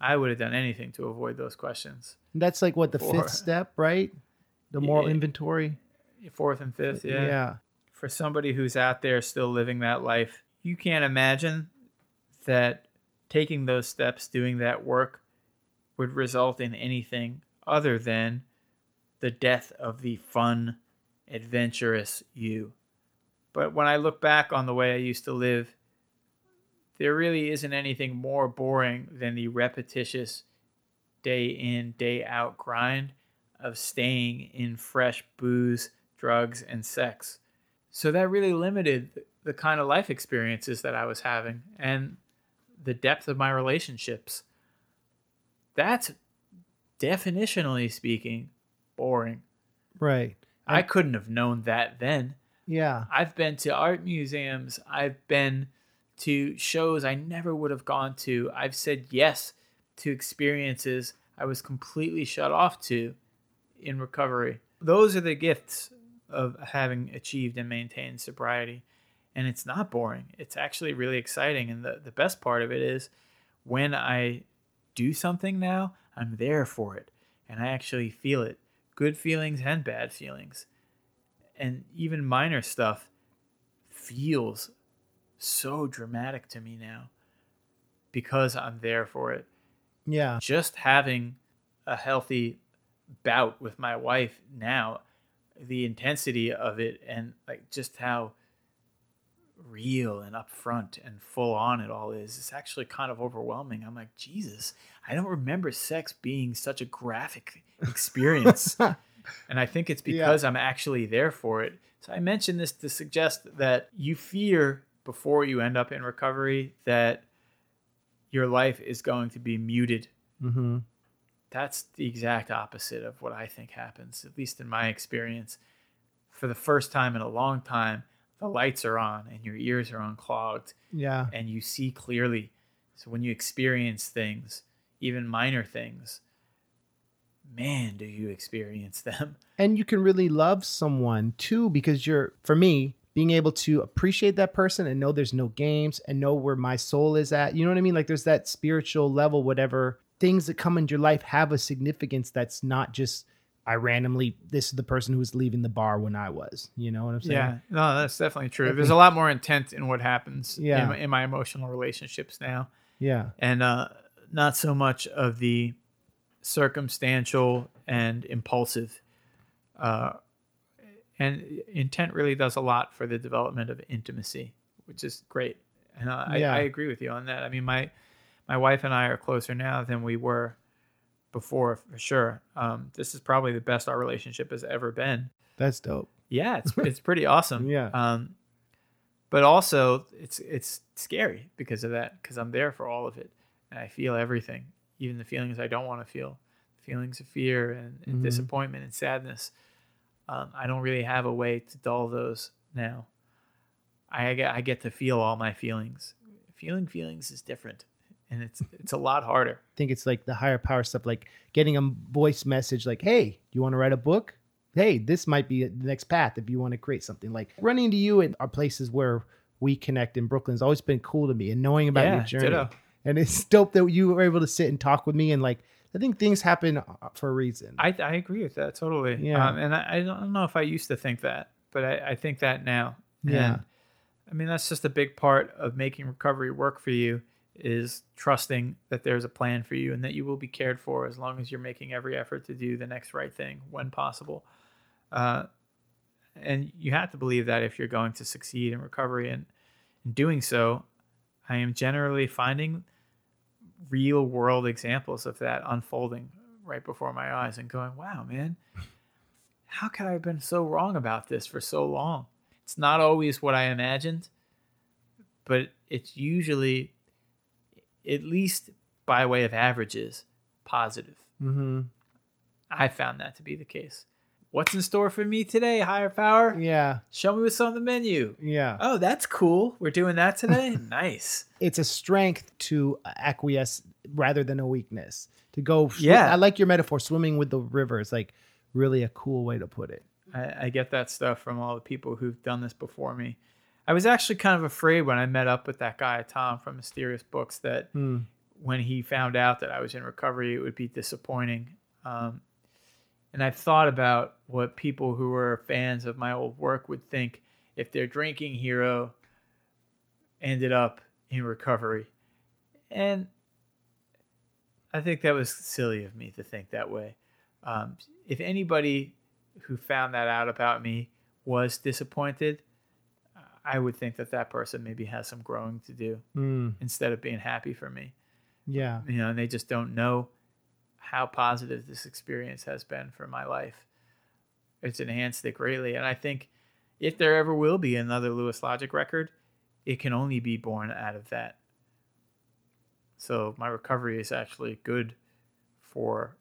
i would have done anything to avoid those questions that's like what the Or- fifth step right the moral Yeah. inventory fourth and fifth yeah. yeah for somebody who's out there still living that life you can't imagine that taking those steps doing that work would result in anything other than the death of the fun adventurous you but when i look back on the way i used to live there really isn't anything more boring than the repetitious day in day out grind of staying in fresh booze drugs and sex so that really limited the kind of life experiences that I was having and the depth of my relationships. That's definitionally speaking boring. right I couldn't have known that then. yeah I've been to art museums, I've been to shows I never would have gone to. I've said yes to experiences I was completely shut off to in recovery. Those are the gifts of having achieved and maintained sobriety. and it's not boring. It's actually really exciting. And the, the best part of it is when I do something now, I'm there for it and I actually feel it good feelings and bad feelings. And even minor stuff feels so dramatic to me now because I'm there for it. Yeah. Just having a healthy bout with my wife now, the intensity of it and like just how real and upfront and full on it all is, it's actually kind of overwhelming. I'm like, Jesus, I don't remember sex being such a graphic experience. [laughs] and I think it's because yeah. I'm actually there for it. So I mentioned this to suggest that you fear before you end up in recovery that your life is going to be muted. Mm-hmm. That's the exact opposite of what I think happens, at least in my experience. For the first time in a long time, the lights are on and your ears are unclogged. Yeah. And you see clearly. So when you experience things, even minor things, man, do you experience them. [laughs] And you can really love someone too, because you're, for me, being able to appreciate that person and know there's no games and know where my soul is at. You know what I mean? Like there's that spiritual level, whatever things that come into your life have a significance that's not just I randomly this is the person who was leaving the bar when I was. You know what I'm saying? Yeah, no, that's definitely true. There's a lot more intent in what happens. Yeah. in, my, in my emotional relationships now. Yeah, and uh, not so much of the circumstantial and impulsive. Uh, and intent really does a lot for the development of intimacy, which is great. And uh, yeah. I, I agree with you on that. I mean, my my wife and I are closer now than we were before for sure. Um, this is probably the best our relationship has ever been. That's dope. Yeah, it's [laughs] it's pretty awesome. yeah. Um, but also it's it's scary because of that because I'm there for all of it and I feel everything, even the feelings I don't want to feel, feelings of fear and, and mm-hmm. disappointment and sadness. Um, I don't really have a way to dull those now. I get I get to feel all my feelings. Feeling feelings is different and it's it's a lot harder. I think it's like the higher power stuff, like getting a voice message, like, "Hey, you want to write a book? Hey, this might be the next path if you want to create something." Like running to you in our places where we connect in Brooklyn has always been cool to me, and knowing about yeah, your journey. Ditto. And it's [laughs] dope that you were able to sit and talk with me, and like I think things happen uh, for a reason. I I agree with that totally. Yeah, um, and I, I don't know if I used to think that, but I, I think that now. Yeah. And, I mean, that's just a big part of making recovery work for you is trusting that there's a plan for you and that you will be cared for as long as you're making every effort to do the next right thing when possible. Uh, and you have to believe that if you're going to succeed in recovery. And in doing so, I am generally finding real world examples of that unfolding right before my eyes and going, wow, man, how could I have been so wrong about this for so long? It's not always what I imagined, but it's usually at least by way of averages, positive. Mm-hmm. I found that to be the case. What's in store for me today, higher power? Yeah. Show me what's on the menu. Yeah. Oh, that's cool. We're doing that today. [laughs] nice. It's a strength to acquiesce rather than a weakness. To go. Sw- yeah. I like your metaphor. Swimming with the river is like really a cool way to put it. I, I get that stuff from all the people who've done this before me. I was actually kind of afraid when I met up with that guy Tom from Mysterious Books that mm. when he found out that I was in recovery, it would be disappointing. Um, and I've thought about what people who were fans of my old work would think if their drinking hero ended up in recovery. And I think that was silly of me to think that way. Um, if anybody who found that out about me was disappointed, I would think that that person maybe has some growing to do mm. instead of being happy for me. Yeah. You know, and they just don't know how positive this experience has been for my life. It's enhanced it greatly. And I think if there ever will be another Louis Logic record, it can only be born out of that. So my recovery is actually good for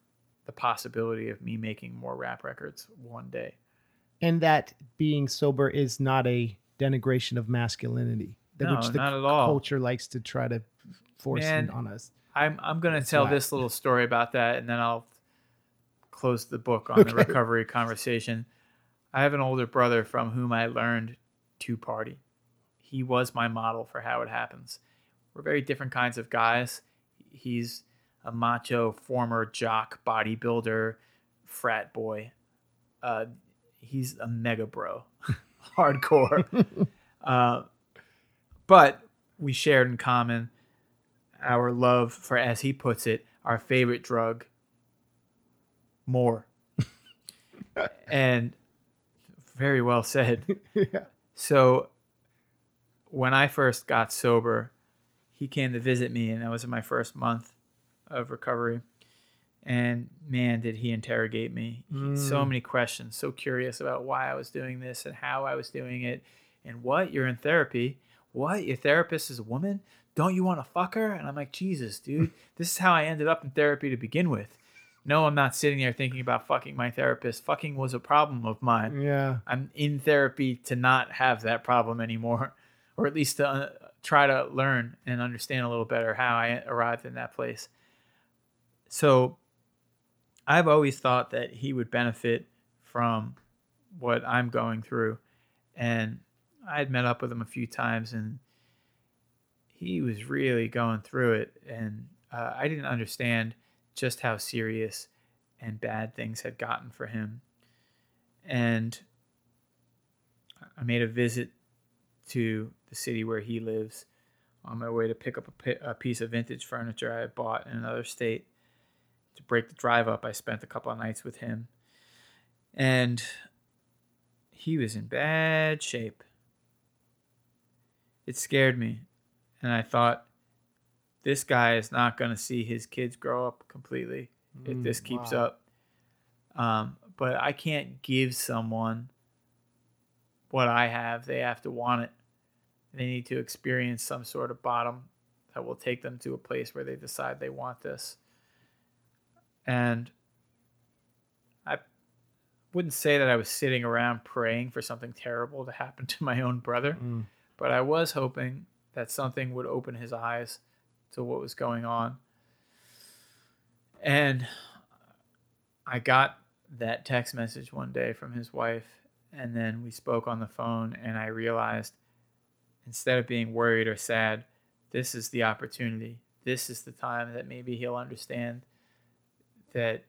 the possibility of me making more rap records one day. And that being sober is not a denigration of masculinity, no, which the not at all. culture likes to try to force Man, on us. I'm I'm going to tell why. this little story about that, and then I'll close the book on Okay. the recovery conversation. I have an older brother from whom I learned to party. he was my model for how it happens. We're very different kinds of guys. He's a macho former jock bodybuilder frat boy. Uh, he's a mega bro, hardcore. [laughs] uh, but we shared in common our love for, as he puts it, our favorite drug, more. [laughs] and very well said. [laughs] yeah. So when I first got sober, he came to visit me, and that was in my first month of recovery. And man, did he interrogate me. He- So Mm. many questions, so curious about why I was doing this and how I was doing it. And what? You're in therapy. What? Your therapist is a woman? Don't you want to fuck her? And I'm like, Jesus, dude, [laughs] this is how I ended up in therapy to begin with. No, I'm not sitting there thinking about fucking my therapist. Fucking was a problem of mine. Yeah. I'm in therapy to not have that problem anymore, [laughs] or at least to uh, try to learn and understand a little better how I arrived in that place. So I've always thought that he would benefit from what I'm going through. And I had met up with him a few times and he was really going through it. And uh, I didn't understand just how serious and bad things had gotten for him. And I made a visit to the city where he lives on my way to pick up a, a piece of vintage furniture I had bought in another state. To break the drive up, I spent a couple of nights with him. And he was in bad shape. It scared me. And I thought, this guy is not going to see his kids grow up completely if Mm, this keeps wow. up. Um, but I can't give someone what I have. They have to want it. They need to experience some sort of bottom that will take them to a place where they decide they want this. And I wouldn't say that I was sitting around praying for something terrible to happen to my own brother, Mm. but I was hoping that something would open his eyes to what was going on. And I got that text message one day from his wife, and then we spoke on the phone, and I realized instead of being worried or sad, this is the opportunity. This is the time that maybe he'll understand that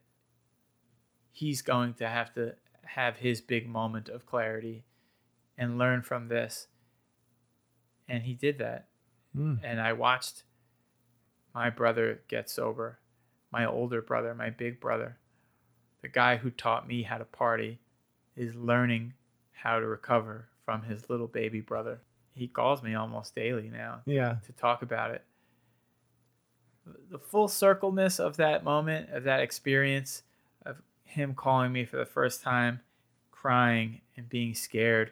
he's going to have to have his big moment of clarity and learn from this. And he did that Mm. and I watched my brother get sober, my older brother, my big brother, the guy who taught me how to party, is learning how to recover from his little baby brother. He calls me almost daily now Yeah. to talk about it. The full circleness of that moment, of that experience, of him calling me for the first time, crying and being scared,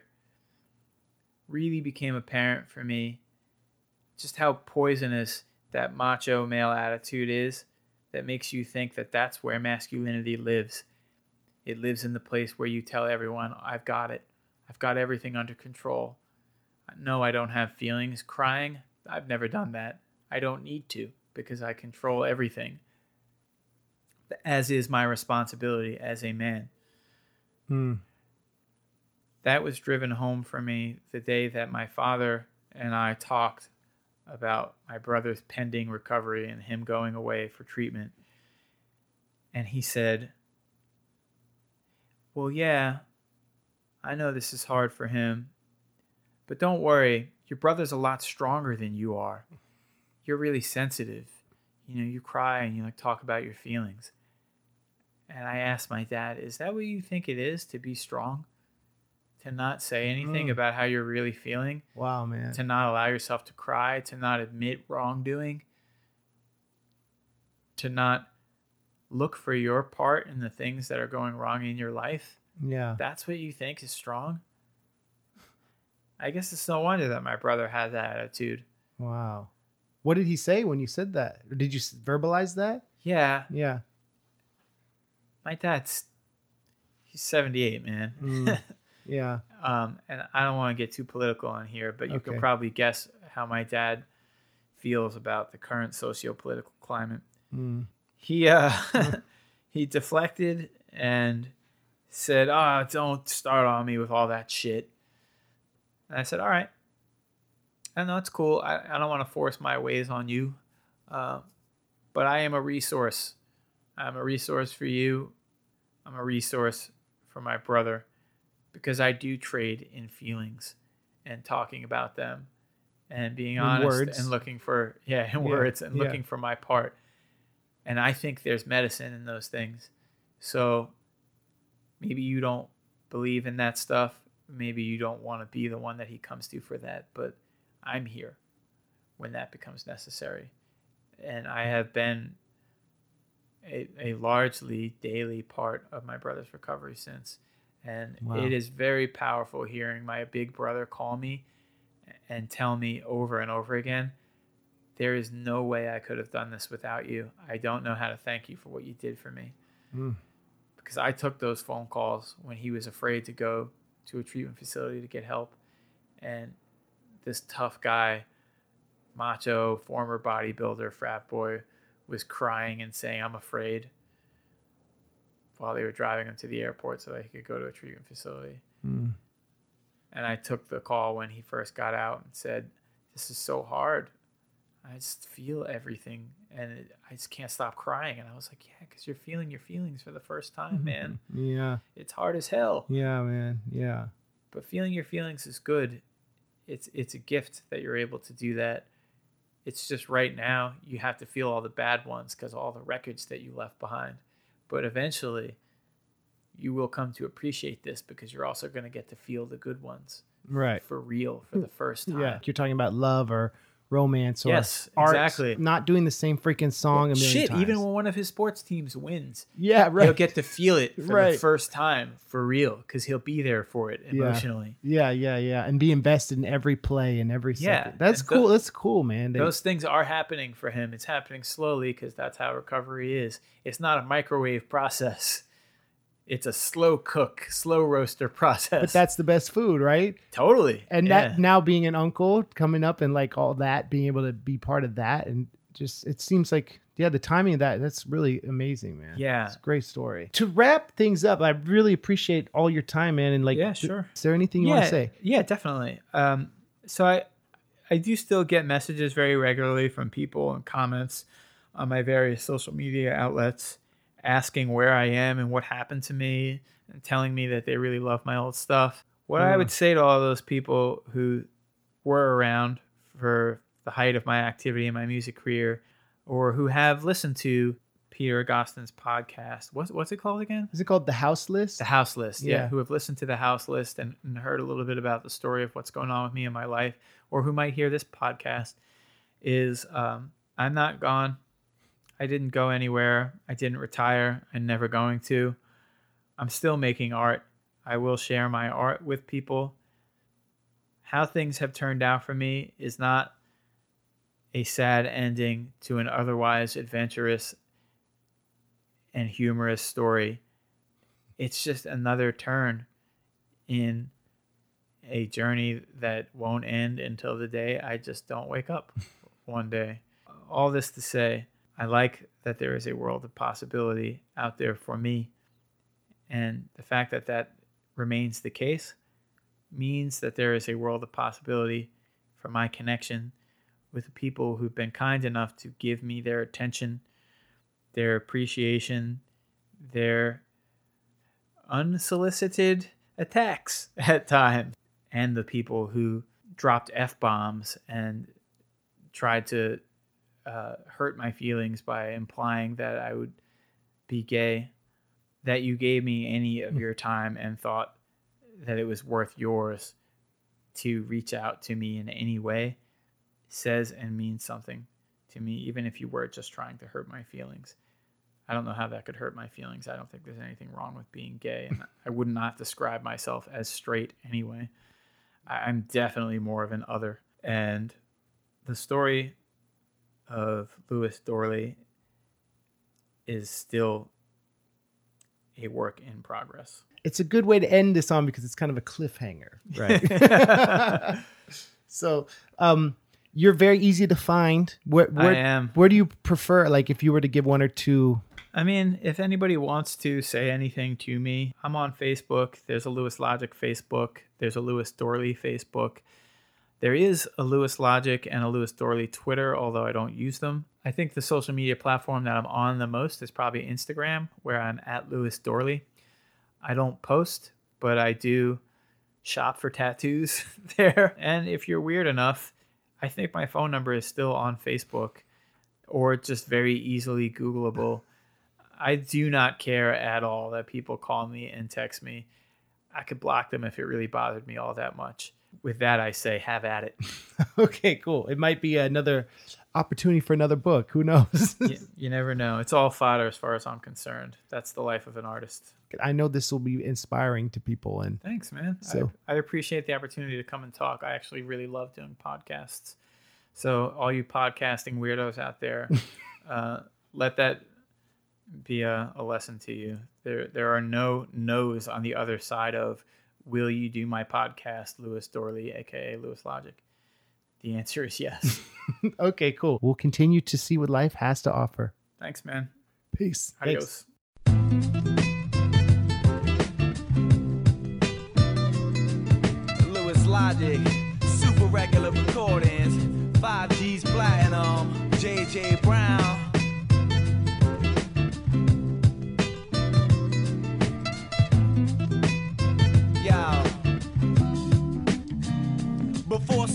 really became apparent for me just how poisonous that macho male attitude is that makes you think that that's where masculinity lives. It lives in the place where you tell everyone, I've got it. I've got everything under control. No, I don't have feelings. Crying, I've never done that. I don't need to because I control everything, as is my responsibility as a man. Mm. That was driven home for me the day that my father and I talked about my brother's pending recovery and him going away for treatment. And he said, Well, yeah, I know this is hard for him, but don't worry. Your brother's a lot stronger than you are. You're really sensitive. You know, you cry and you like talk about your feelings. And I asked my dad, Is that what you think it is to be strong? To not say anything Mm. about how you're really feeling? Wow, man. to not allow yourself to cry, to not admit wrongdoing, to not look for your part in the things that are going wrong in your life. Yeah. That's what you think is strong? I guess it's no wonder that my brother had that attitude. Wow. What did he say when you said that? Or did you verbalize that? Yeah, Yeah. my dad's he's 78, man. Mm. [laughs] Yeah. um, and I don't want to get too political on here, but you Okay. could probably guess how my dad feels about the current socio-political climate. Mm. he uh [laughs] he deflected and said, "Ah, don't start on me with all that shit." And I said, "All right." I know it's cool. I, I don't want to force my ways on you, uh, but I am a resource. I'm a resource for you. I'm a resource for my brother because I do trade in feelings and talking about them and being In honest words. and looking for [laughs] yeah in Yeah, words and yeah. looking for my part. And I think there's medicine in those things. So maybe you don't believe in that stuff. Maybe you don't want to be the one that he comes to for that, but I'm here when that becomes necessary. And I have been a, a largely daily part of my brother's recovery since. And Wow. it is very powerful hearing my big brother call me and tell me over and over again, there is no way I could have done this without you. I don't know how to thank you for what you did for me. Mm. Because I took those phone calls when he was afraid to go to a treatment facility to get help. And this tough guy, macho, former bodybuilder, frat boy, was crying and saying, I'm afraid while they were driving him to the airport so that he could go to a treatment facility. Mm. And I took the call when he first got out and said, This is so hard. I just feel everything and it, I just can't stop crying. And I was like, Yeah, because you're feeling your feelings for the first time, man. [laughs] Yeah. It's hard as hell. Yeah, man. Yeah. But feeling your feelings is good. It's it's a gift that you're able to do that. It's just right now you have to feel all the bad ones because all the wreckage that you left behind. But eventually, you will come to appreciate this because you're also going to get to feel the good ones Right. for real for the first time. Yeah. You're talking about love or romance or Yes, art, exactly. Not doing the same freaking song a million Shit, times. even when one of his sports teams wins, yeah, right. he'll get to feel it for Right. the first time for real because he'll be there for it emotionally. yeah, yeah, yeah, and be invested in every play and every Yeah, second. That's and cool. tho- That's cool, man. They- Those things are happening for him. It's happening slowly because that's how recovery is. It's not a microwave process. It's a slow cook, slow roaster [laughs] process. but that's the best food, right? totally. And yeah. that now being an uncle coming up and like all that, being able to be part of that, and just it seems like yeah, the timing of that that's really amazing, man. Yeah. it's a great story. To wrap things up, I really appreciate all your time, man. And like, Yeah, th- sure. Is there anything you yeah, want to say? Yeah, definitely. Um, so I, I do still get messages very regularly from people and comments on my various social media outlets asking where I am and what happened to me and telling me that they really love my old stuff. What I Mm. would say to all those people who were around for the height of my activity in my music career or who have listened to Peter Agostin's podcast. What's what's it called again? Is it called the House List? The house list, yeah. Yeah. Who have listened to the house list and, and heard a little bit about the story of what's going on with me in my life, or who might hear this podcast, is um, I'm not gone. I didn't go anywhere. I didn't retire. I'm never going to. I'm still making art. I will share my art with people. How things have turned out for me is not a sad ending to an otherwise adventurous and humorous story. It's just another turn in a journey that won't end until the day I just don't wake up one day. All this to say, I like that there is a world of possibility out there for me. And the fact that that remains the case means that there is a world of possibility for my connection with the people who've been kind enough to give me their attention, their appreciation, their unsolicited attacks [laughs] at times, and the people who dropped F bombs and tried to uh, hurt my feelings by implying that I would be gay, that you gave me any of your time and thought that it was worth yours to reach out to me in any way says and means something to me, even if you were just trying to hurt my feelings. I don't know how that could hurt my feelings. I don't think there's anything wrong with being gay, and [laughs] I would not describe myself as straight anyway. I'm definitely more of an other. And the story of Louis Dorley is still a work in progress. It's a good way to end this on because it's kind of a cliffhanger, right? [laughs] [laughs] so, um, you're very easy to find. Where, where, I am. where do you prefer? Like, if you were to give one or two, I mean, if anybody wants to say anything to me, I'm on Facebook. There's a Louis Logic Facebook. There's a Louis Dorley Facebook. There is a Louis Logic and a Louis Dorley Twitter, although I don't use them. I think the social media platform that I'm on the most is probably Instagram, where I'm at Louis Dorley. I don't post, but I do shop for tattoos [laughs] there. And if you're weird enough, I think my phone number is still on Facebook or just very easily Googleable. I do not care at all that people call me and text me. I could block them if it really bothered me all that much. With that, I say, have at it. [laughs] okay, cool. It might be another opportunity for another book. Who knows? [laughs] you, [laughs] you never know. It's all fodder as far as I'm concerned. That's the life of an artist. I know this will be inspiring to people. And thanks, man. So I, I appreciate the opportunity to come and talk. I actually really love doing podcasts. So all you podcasting weirdos out there, uh, let that be a, a lesson to you. There there are no no's on the other side of will you do my podcast, Louis Dorley, aka Louis Logic? The answer is yes. [laughs] okay, cool. We'll continue to see what life has to offer. Thanks, man. Peace. Adios. Louis Logic, super regular recordings, 5G's platinum, JJ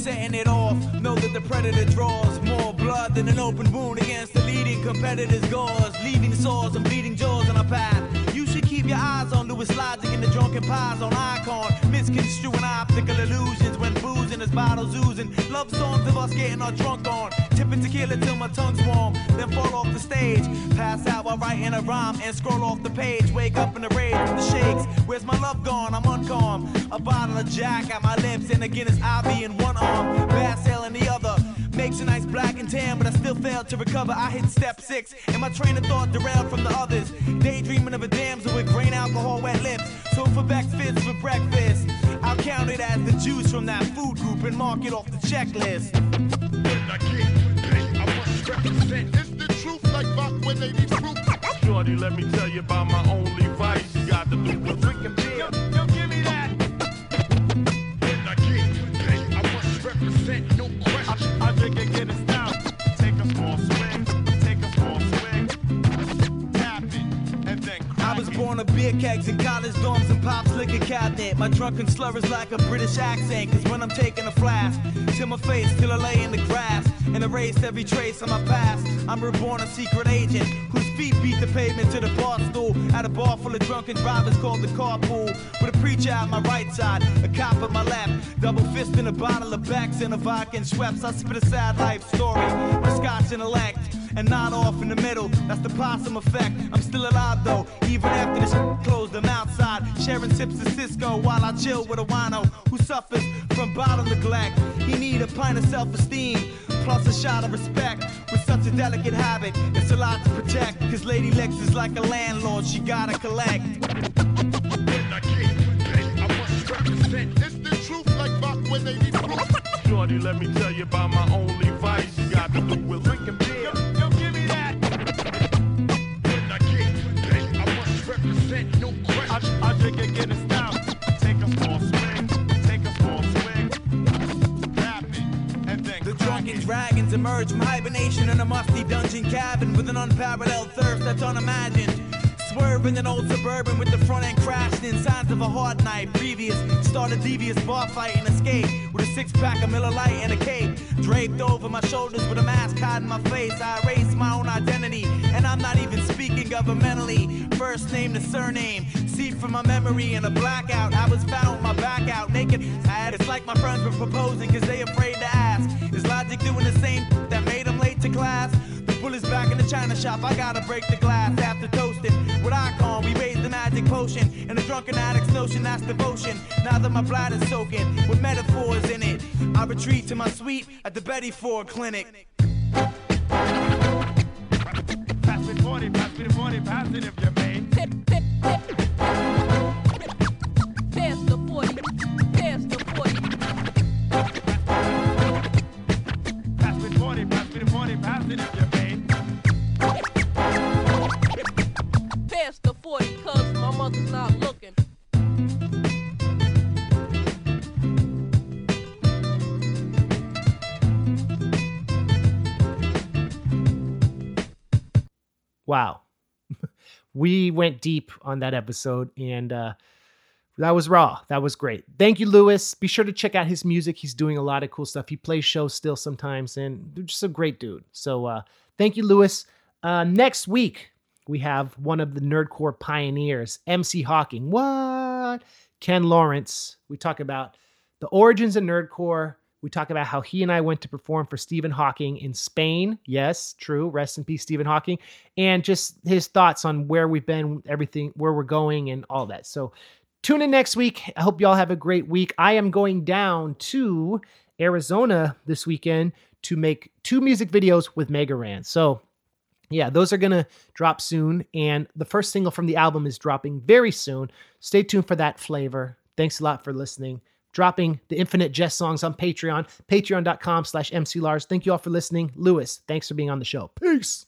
setting it off, know that the predator draws more blood than an open wound against the leading competitor's gauze, leaving sores and bleeding jaws on our path. You should keep your eyes on Louis Logic and the drunken pies on Icon, misconstruing optical illusions when boozing as bottles oozing. Love songs of us getting our drunk on, tipping tequila till my tongue's warm, then fall off the stage. Pass out while writing a rhyme and scroll off the page. Wake up in the rage from the shakes. Where's my love gone? I'm uncalm. A bottle of Jack at my lips and a Guinness Ivy in one arm, Bass in the other. Makes a nice black and tan, but I still failed to recover. I hit step six, and my train of thought derailed from the others. Daydreaming of a damsel with grain alcohol, wet lips. So for Beck's fits for breakfast, I'll count it as the juice from that food group and mark it off the checklist. I can't I must represent. It's the truth like back when they be proof. Shorty, let me tell you about my only vice. You got to do with drinking beer. Born of beer kegs in college dorms and pop's liquor cabinet. My drunken slur is like a British accent, cause when I'm taking a flask to my face till I lay in the grass and erase every trace of my past, I'm reborn a secret agent whose feet beat the pavement to the bar stool at a bar full of drunken drivers called the carpool. With a preacher at my right side, a cop at my left, double fist in a bottle of Becks and a vodka and Schweppes. I spit a sad life story, with scotch intellect and not off in the middle. That's the possum effect. I'm still alive though, even after shit closed. I'm outside, sharing tips of Cisco while I chill with a wino who suffers from bottle neglect. He need a pint of self-esteem, plus a shot of respect. With such a delicate habit, it's a lot to protect. Cause Lady Lex is like a landlord, she gotta collect. When they be proof. Shorty, let me tell you about my only vice. You got to do with drinking beer. Yo, yo, give me that. When I can't pay, I must represent, no question. I, I drink and get it down. Take a small swing, take a small swing. Tap it, and then The drunken dragons emerge from hibernation in a musty dungeon cabin with an unparalleled thirst that's unimagined. Swerving an old suburban with the front end crashed in signs of a hard night. Previous start a devious bar fight and escape with a six pack of Miller Lite and a cape draped over my shoulders with a mask hiding my face. I erase my own identity and I'm not even speaking governmentally. First name to surname, see from my memory in a blackout. I was found my back out naked. Sad. It's like my friends were proposing cause they afraid to ask. Is logic doing the same that made them late to class? The bullet's back in the china shop. I gotta break the glass after toasting. What I call we raised the magic potion. And the drunken addict's notion, that's devotion. Now that my bladder's soaking with metaphors in it, I retreat to my suite at the Betty Ford Clinic. Pass me 40, pass me 40, pass it if you may. Tip, tip, tip. Pass the 40. Pass the 40. Pass me 40, pass me the 40, pass it if you 40 cause my mother's not looking. Wow. [laughs] we went deep on that episode and uh that was raw. That was great. Thank you, Louis. Be sure to check out his music. He's doing a lot of cool stuff. He plays shows still sometimes, and just a great dude. So uh, thank you, Louis. Uh, next week, we have one of the nerdcore pioneers, MC Hawking. What? Ken Lawrence. We talk about the origins of nerdcore. We talk about how he and I went to perform for Stephen Hawking in Spain. Yes, true. Rest in peace, Stephen Hawking. And just his thoughts on where we've been, everything, where we're going, and all that. So tune in next week. I hope y'all have a great week. I am going down to Arizona this weekend to make two music videos with Mega Ran. So yeah, those are going to drop soon. And the first single from the album is dropping very soon. Stay tuned for that flavor. Thanks a lot for listening. Dropping the Infinite Jest songs on Patreon, patreon.com slash MC Lars. Thank you all for listening. Louis, thanks for being on the show. Peace.